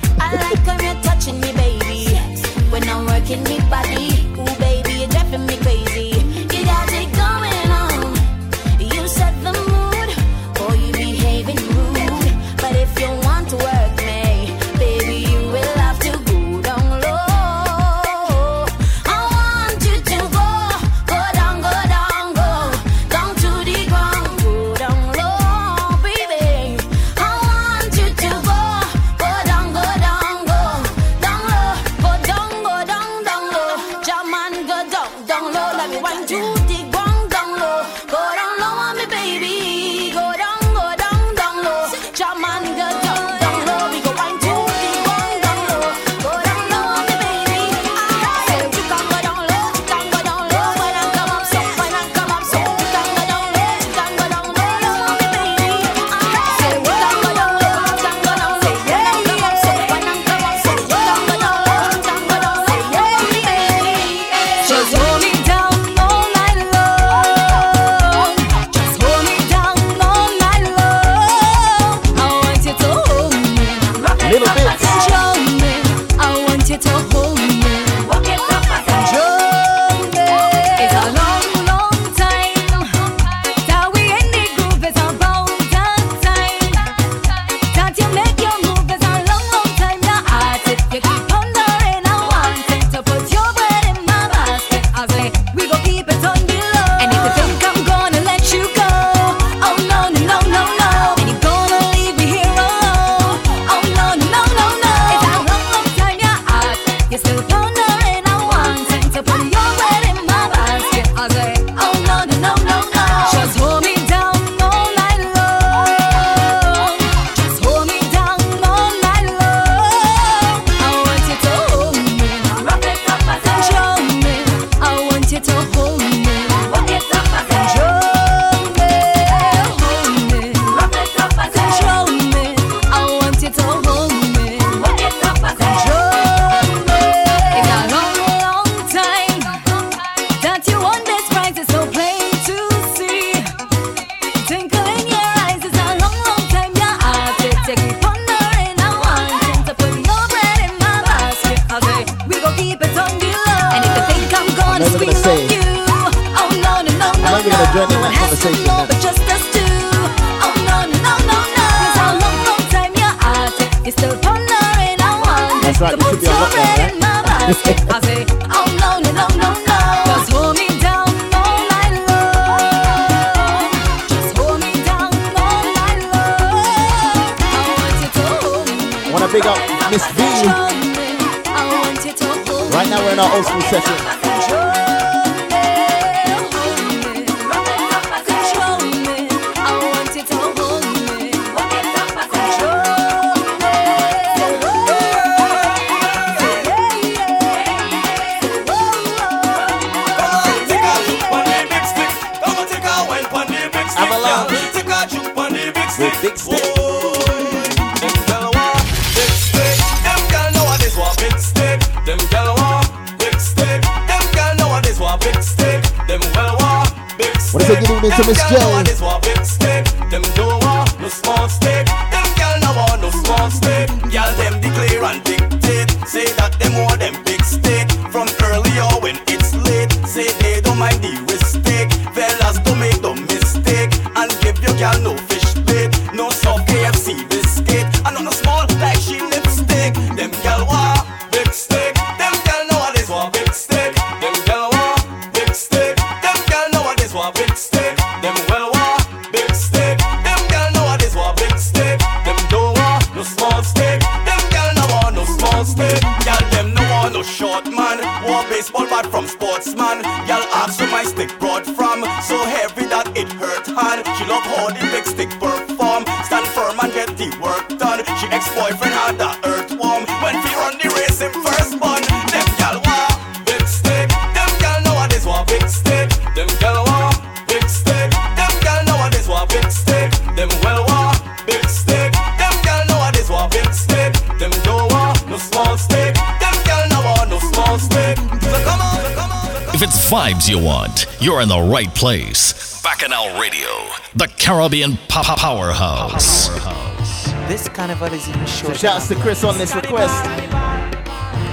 in the right place. Bacchanal Radio, the Caribbean powerhouse. powerhouse. This carnival is in short. Shouts to Chris on this request.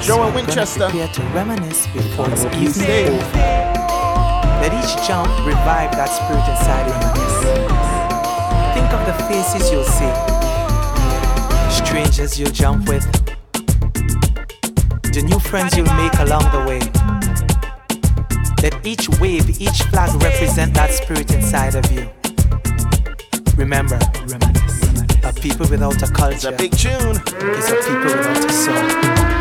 Joe in Winchester. Here to reminisce before it's evening. Let each jump revive that spirit inside you. Think of the faces you'll see, strangers you'll jump with, the new friends you'll make along the way let each wave, each flag represent that spirit inside of you. Remember. A people without a culture. It's a big tune. A people without a soul.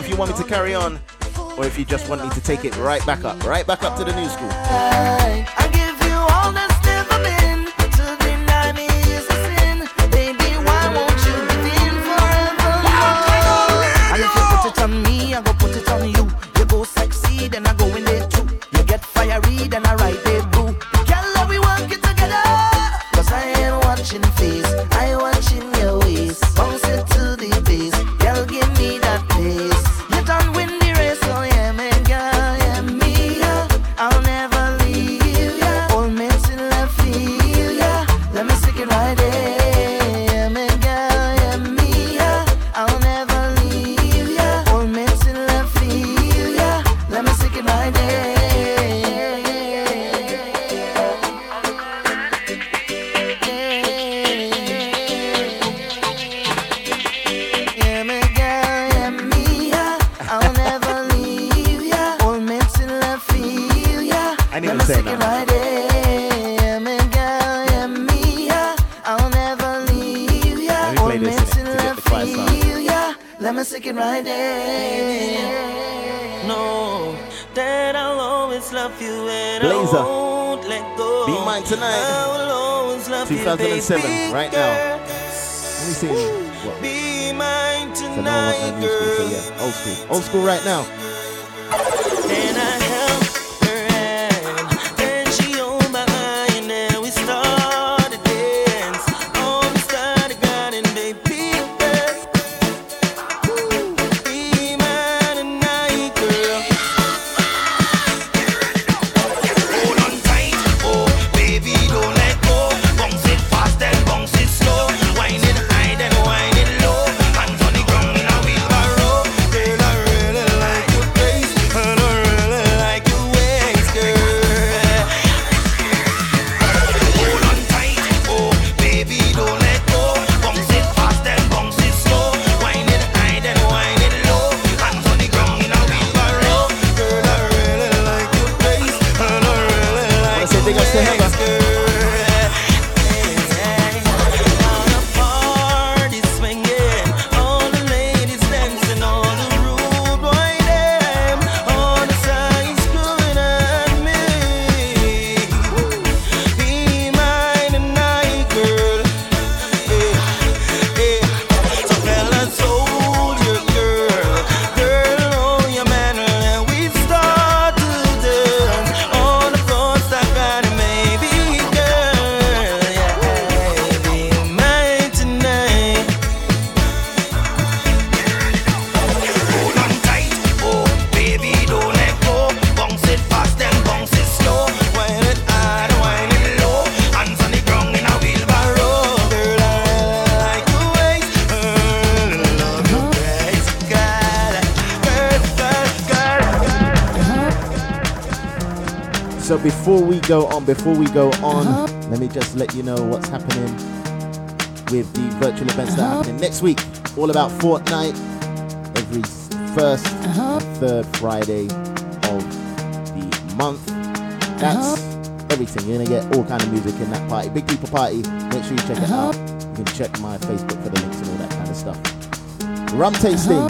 if you want me to carry on or if you just want me to take it right back up, right back up to the new school. 2007, right now. Let me see. Well, be mine tonight, so no school, so yeah, old school, old school right now. before we go on, let me just let you know what's happening with the virtual events that are happening next week. All about Fortnite every 1st and third Friday of the month. That's everything. You're gonna get all kind of music in that party. Big people party. Make sure you check it out. You can check my Facebook for the links and all that kind of stuff. Rum tasting,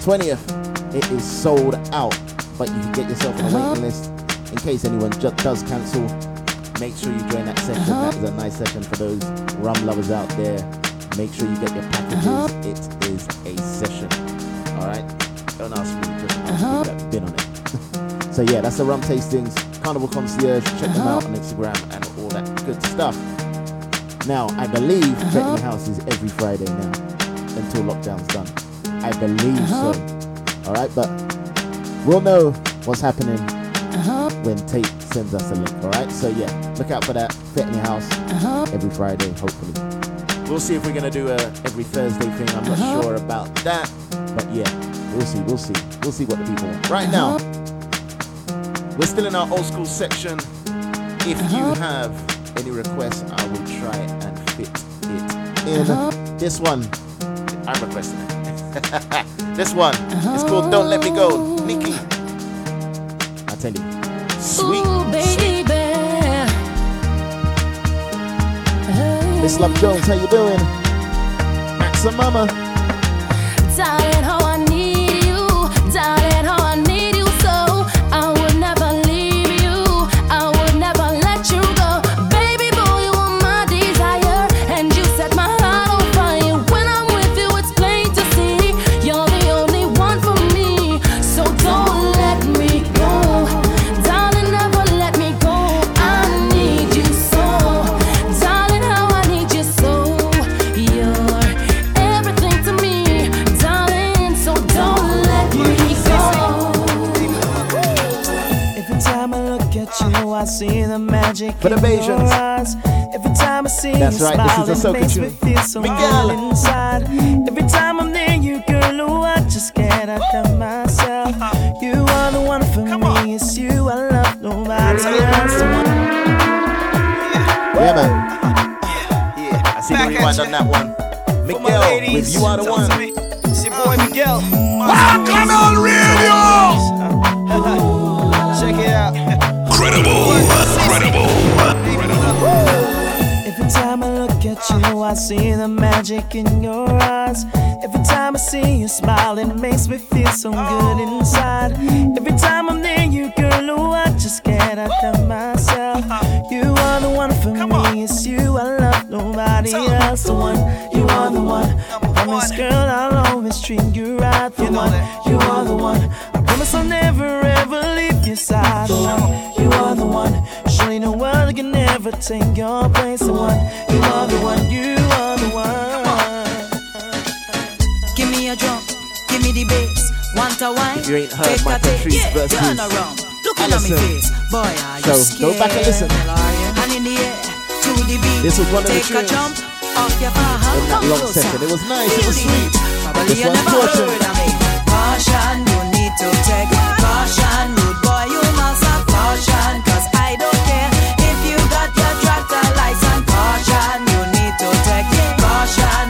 20th. It is sold out, but you can get yourself on a waiting list in case anyone just does cancel make sure you join that session. That is a nice session for those rum lovers out there. Make sure you get your packages. Uh-huh. It is a session. All right. Don't ask me. Just ask people that been on it. so yeah, that's the rum tastings. Carnival concierge. Check them out uh-huh. on Instagram and all that good stuff. Now, I believe uh-huh. Betting House is every Friday now until lockdown's done. I believe so. All right, but we'll know what's happening when Tate sends us a link. All right, so yeah, look out for that Betting House uh-huh. every Friday, hopefully. We'll see if we're gonna do a every Thursday thing. I'm not uh-huh. sure about that, but yeah, we'll see. We'll see. We'll see what the people want. Right now, uh-huh. we're still in our old school section. If you have any requests, I will try and fit it in. This one, I'm requesting it. this one is called Don't Let Me Go, Nikki. I tell you, sweet. Miss Love Jones, how you doing? Maxa Mama. For the Bajans. Every time I see That's you right, this smile, is a it soca makes me tune. feel so good inside. Every time I'm near you, girl, oh, I just can't help myself. You are the one for me. It's you I love, nobody else. Yeah, man. Yeah, I see the rewind on that one. Miguel, with You Are the One. It's your boy Miguel. Come on, radio! Check it out. Credible. Credible. Every time I look at you, I see the magic in your eyes. Every time I see you smile, it makes me feel so good inside. Every time I'm near you, girl, oh, I just can't help myself. You are the one for me, it's you I love, nobody else. The one, you are the one. I promise, girl, I'll always treat you right. The one, you are the one. I promise I'll never ever leave your side. The one, you are the one. Surely no one can ever take your place. The one, you are the one, you are the one. Give me a drum, give me the bass. Want a wine? If you ain't heard Take my a take, Patrice yeah, versus turn around. Looking at me Allison. face, boy, are you So, scared? go back and listen. And in the air, to the beat. This was one of the a tunes jump off in that long session. It was nice, it was sweet. This one's never torture. heard of me. Caution, you need to take caution. Rude boy, you must have caution. Cause I don't care if you got your tractor license. Caution, you need to take caution.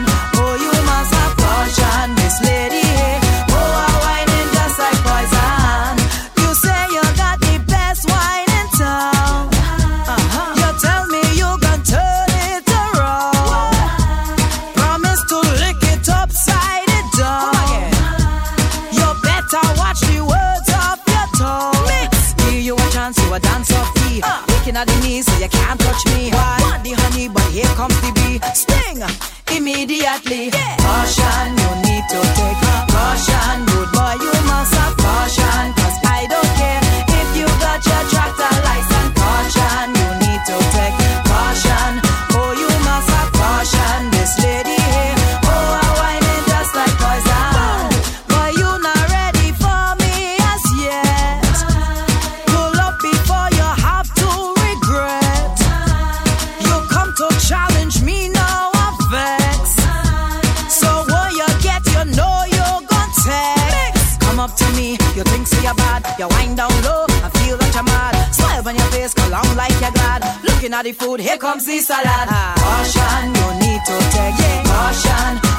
You wind down low, I feel that you're mad. Smile on your face, go long like you're glad. Looking at the food, here comes the salad. Ah, caution, you need to take caution.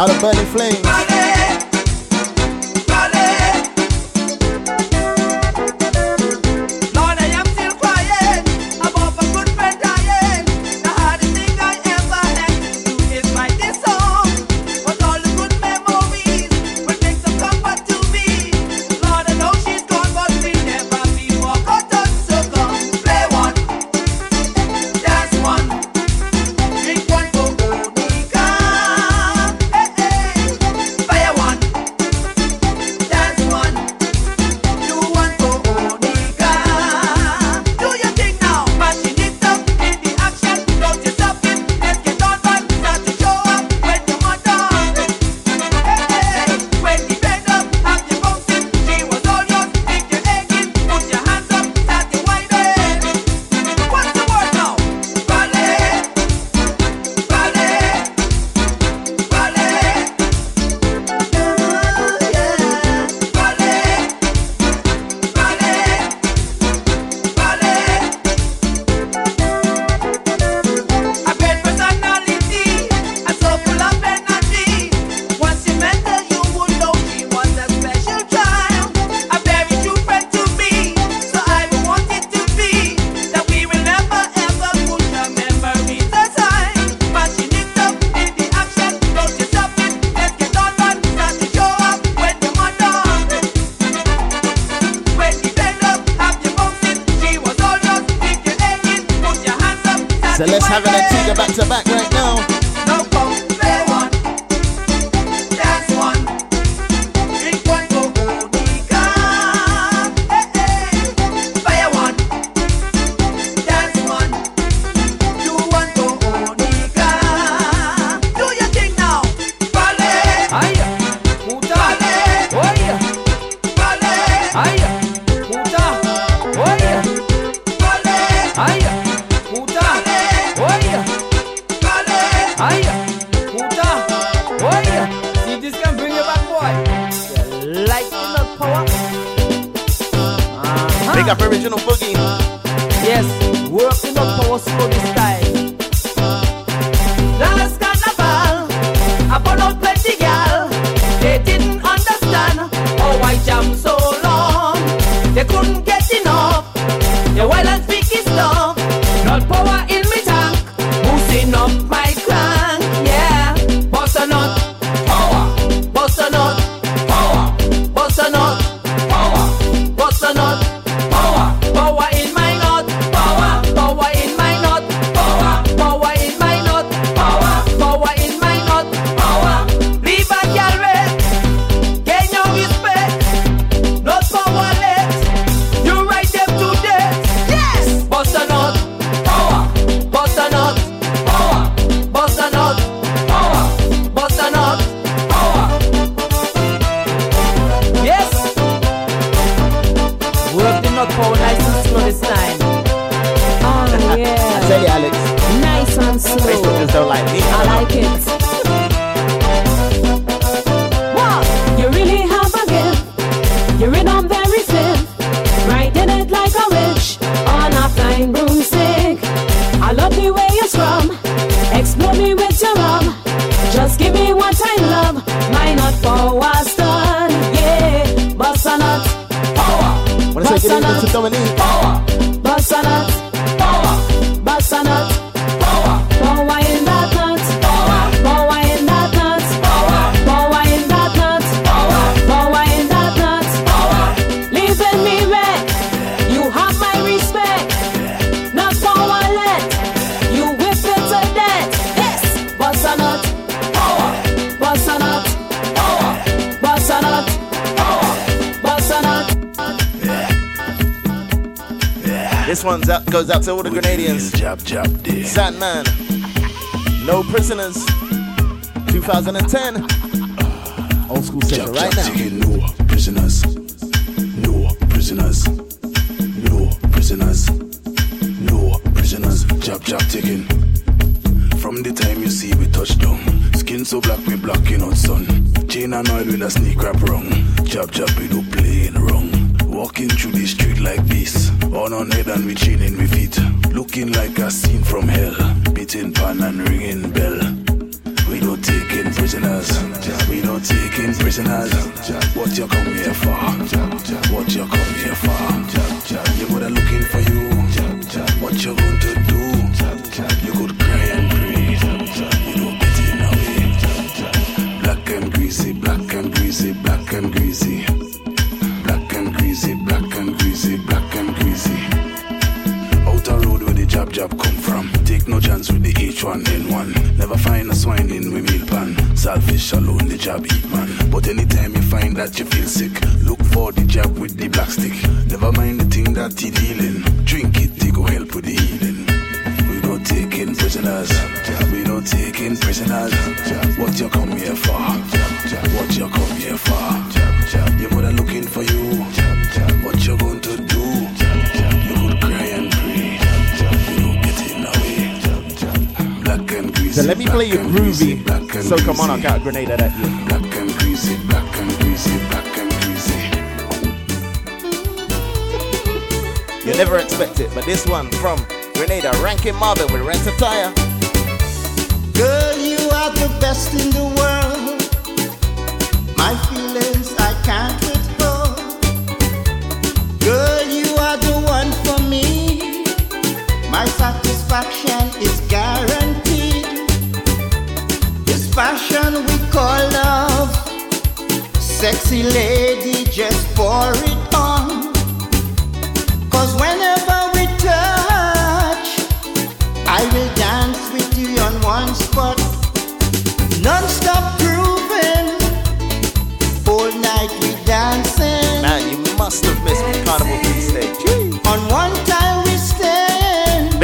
Out of burning flames. Shout out to all the what Grenadians. Job, job, man No prisoners. 2010.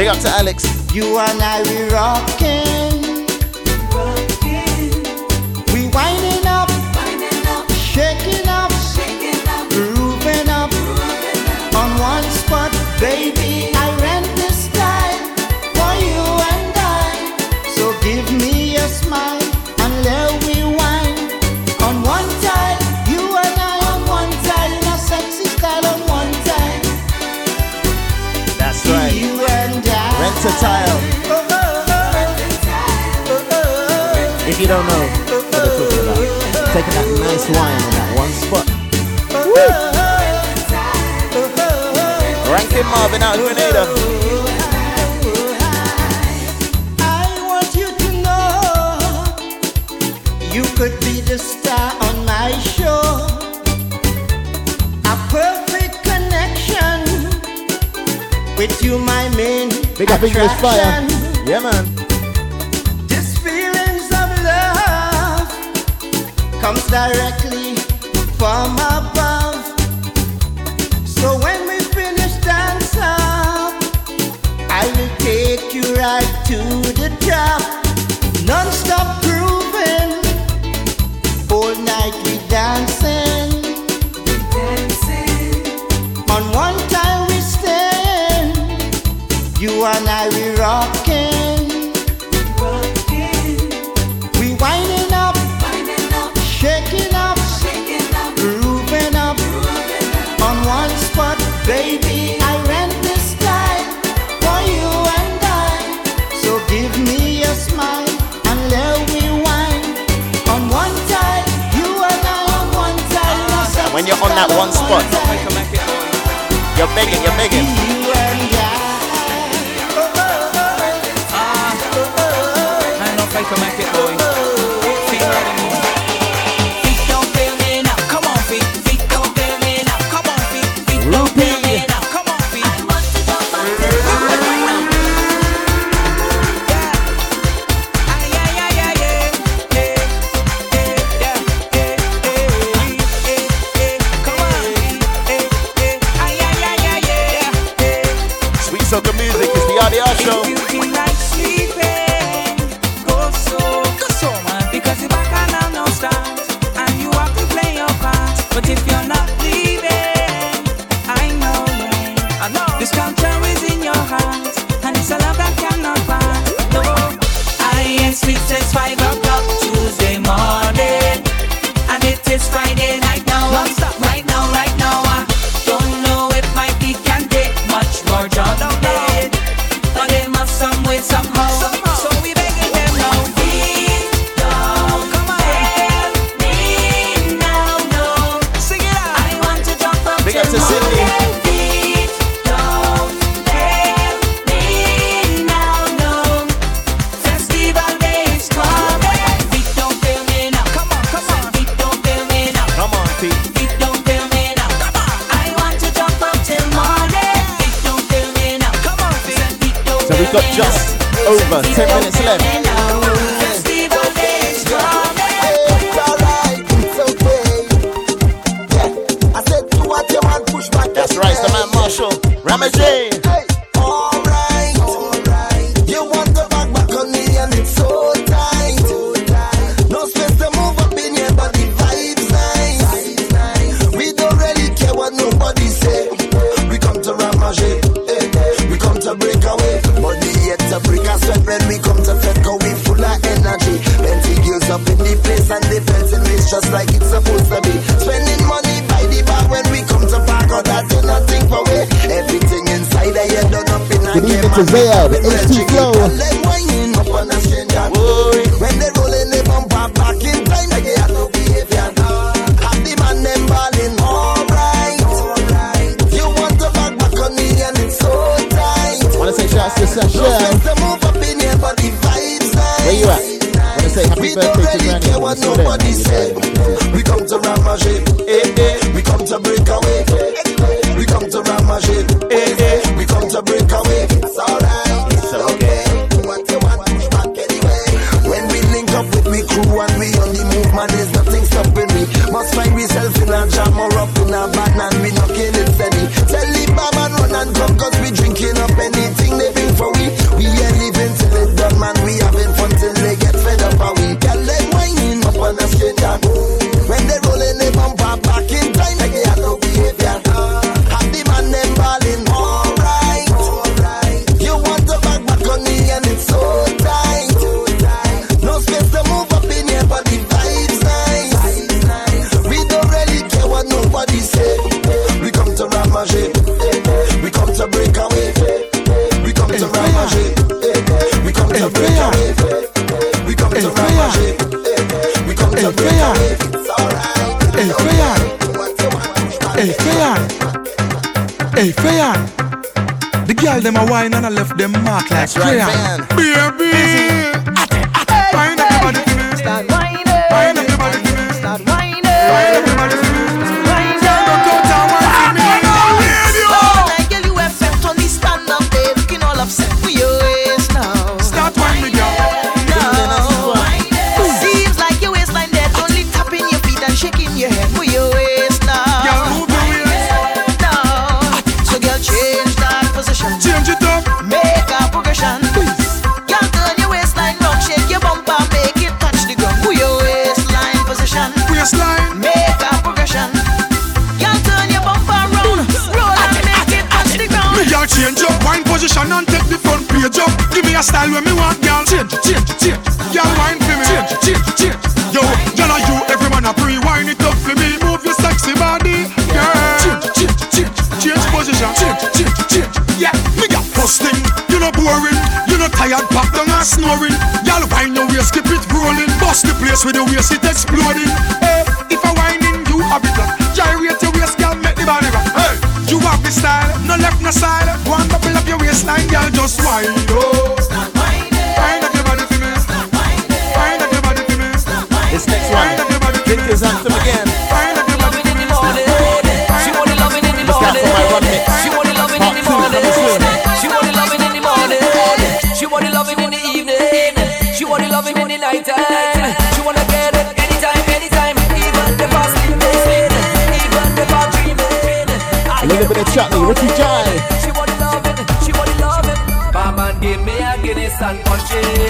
Big up to Alex. You and I, we rockin'. you don't know what they're talking about. Taking that nice wine on that one spot. Woo! Rankin Marvin out here in Ada. You could be the star on my show. A perfect connection with you, my main. Big up English fire. Yeah, man. comes directly from above. So when we finish dancing, I will take you right to the top. Non-stop grooving, all night we dancing. Dancing. On one time we stand, you and I we rock. not on that one spot. You're begging, you're begging. I know if I can make it, boy. and punches.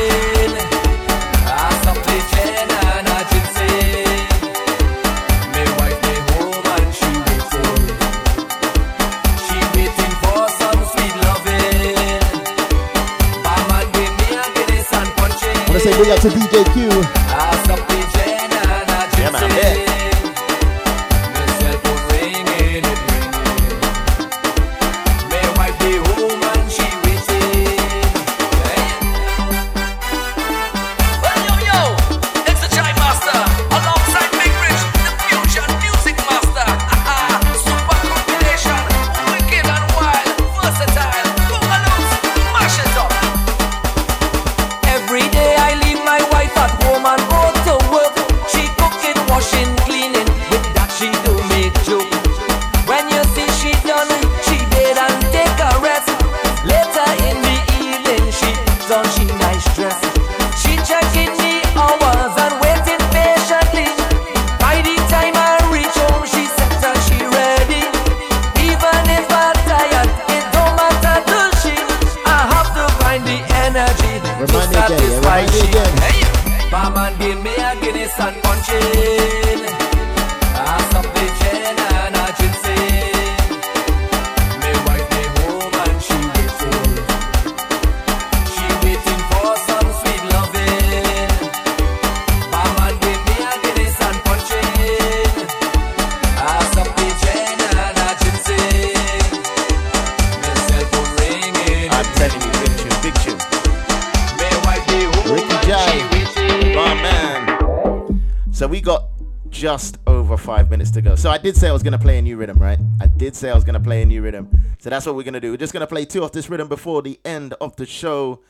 say I was gonna play a new rhythm, right? I did say I was gonna play a new rhythm. So that's what we're gonna do. We're just gonna play two of this rhythm before the end of the show.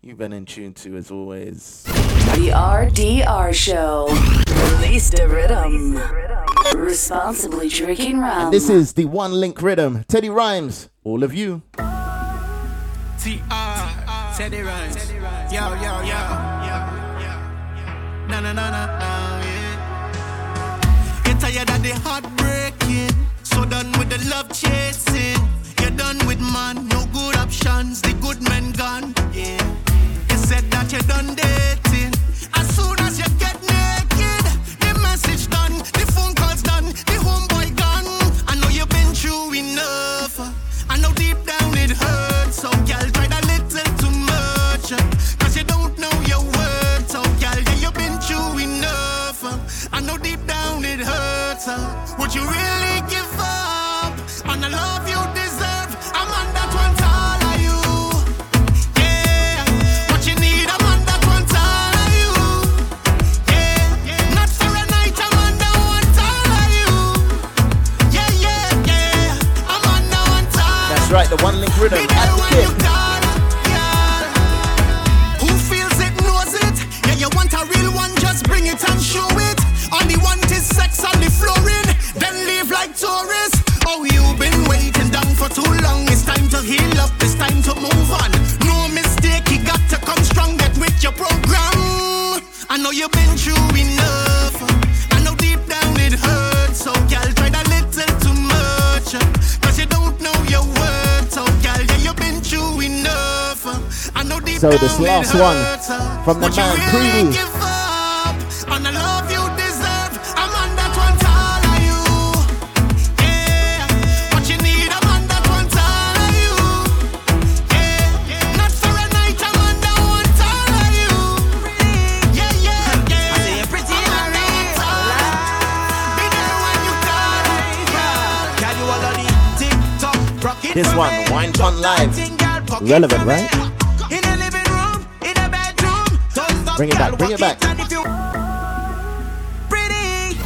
You've been in tune to as always. The RDR show. Release the rhythm. Responsibly drinking rum. And this is the one link rhythm. Teddy Rhymes, all of you. T-R, Teddy Rhymes. Yo, yo, yo. Na na na na the hot all on the TikTok rock This one. Wine Fun Live. Thing, girl, pock it Relevant, right? Bring it back, bring it back. And if pretty,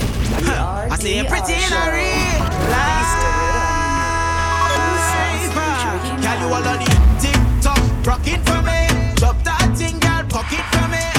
I see you pretty in a real life. Can you all on the TikTok rock it for me? Drop that thing, girl, pock it for me.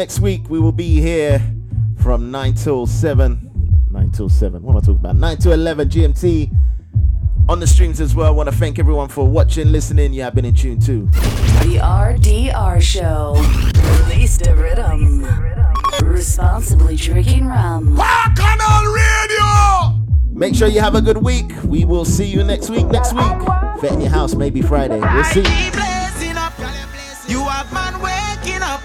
Next week, we will be here from 9 till 7. 9 till 7. What am I talking about? 9 to 11 GMT. On the streams as well. I want to thank everyone for watching, listening. You have been in tune too. The RDR Show. Release the rhythm. Responsibly drinking rum. Bacchanal Radio! Make sure you have a good week. We will see you next week. Next week, Vet in your house, maybe Friday. We'll see. Man waking up.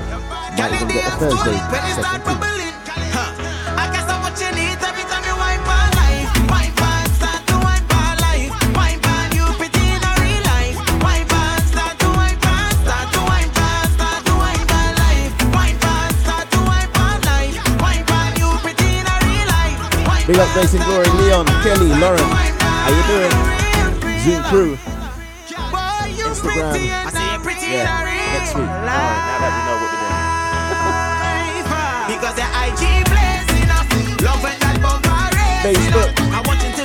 Might even get a Thursday When you start bubbling, huh. I guess I'm what you need every time you wipe on life. Wipe on, start to wipe on life. Wipe on, you pretty in a real life. Wipe on, start to wipe on, start to wipe on, start to wipe on life. Wipe on, start to wipe on life. Wipe on, you pretty in a real life. Wipe Big up Grace and Glory, Leon, Kelly, Lauren. How you doing? Zoom crew. Instagram. I see you pretty Yeah, in a real next week. All right, now that we know what we're doing. Because the IG blazing up, love when that Facebook. I watch until the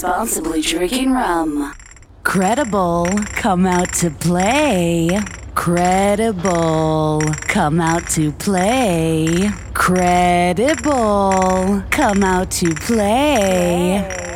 Responsibly drinking rum. Credible, come out to play. Credible, come out to play. Credible, come out to play.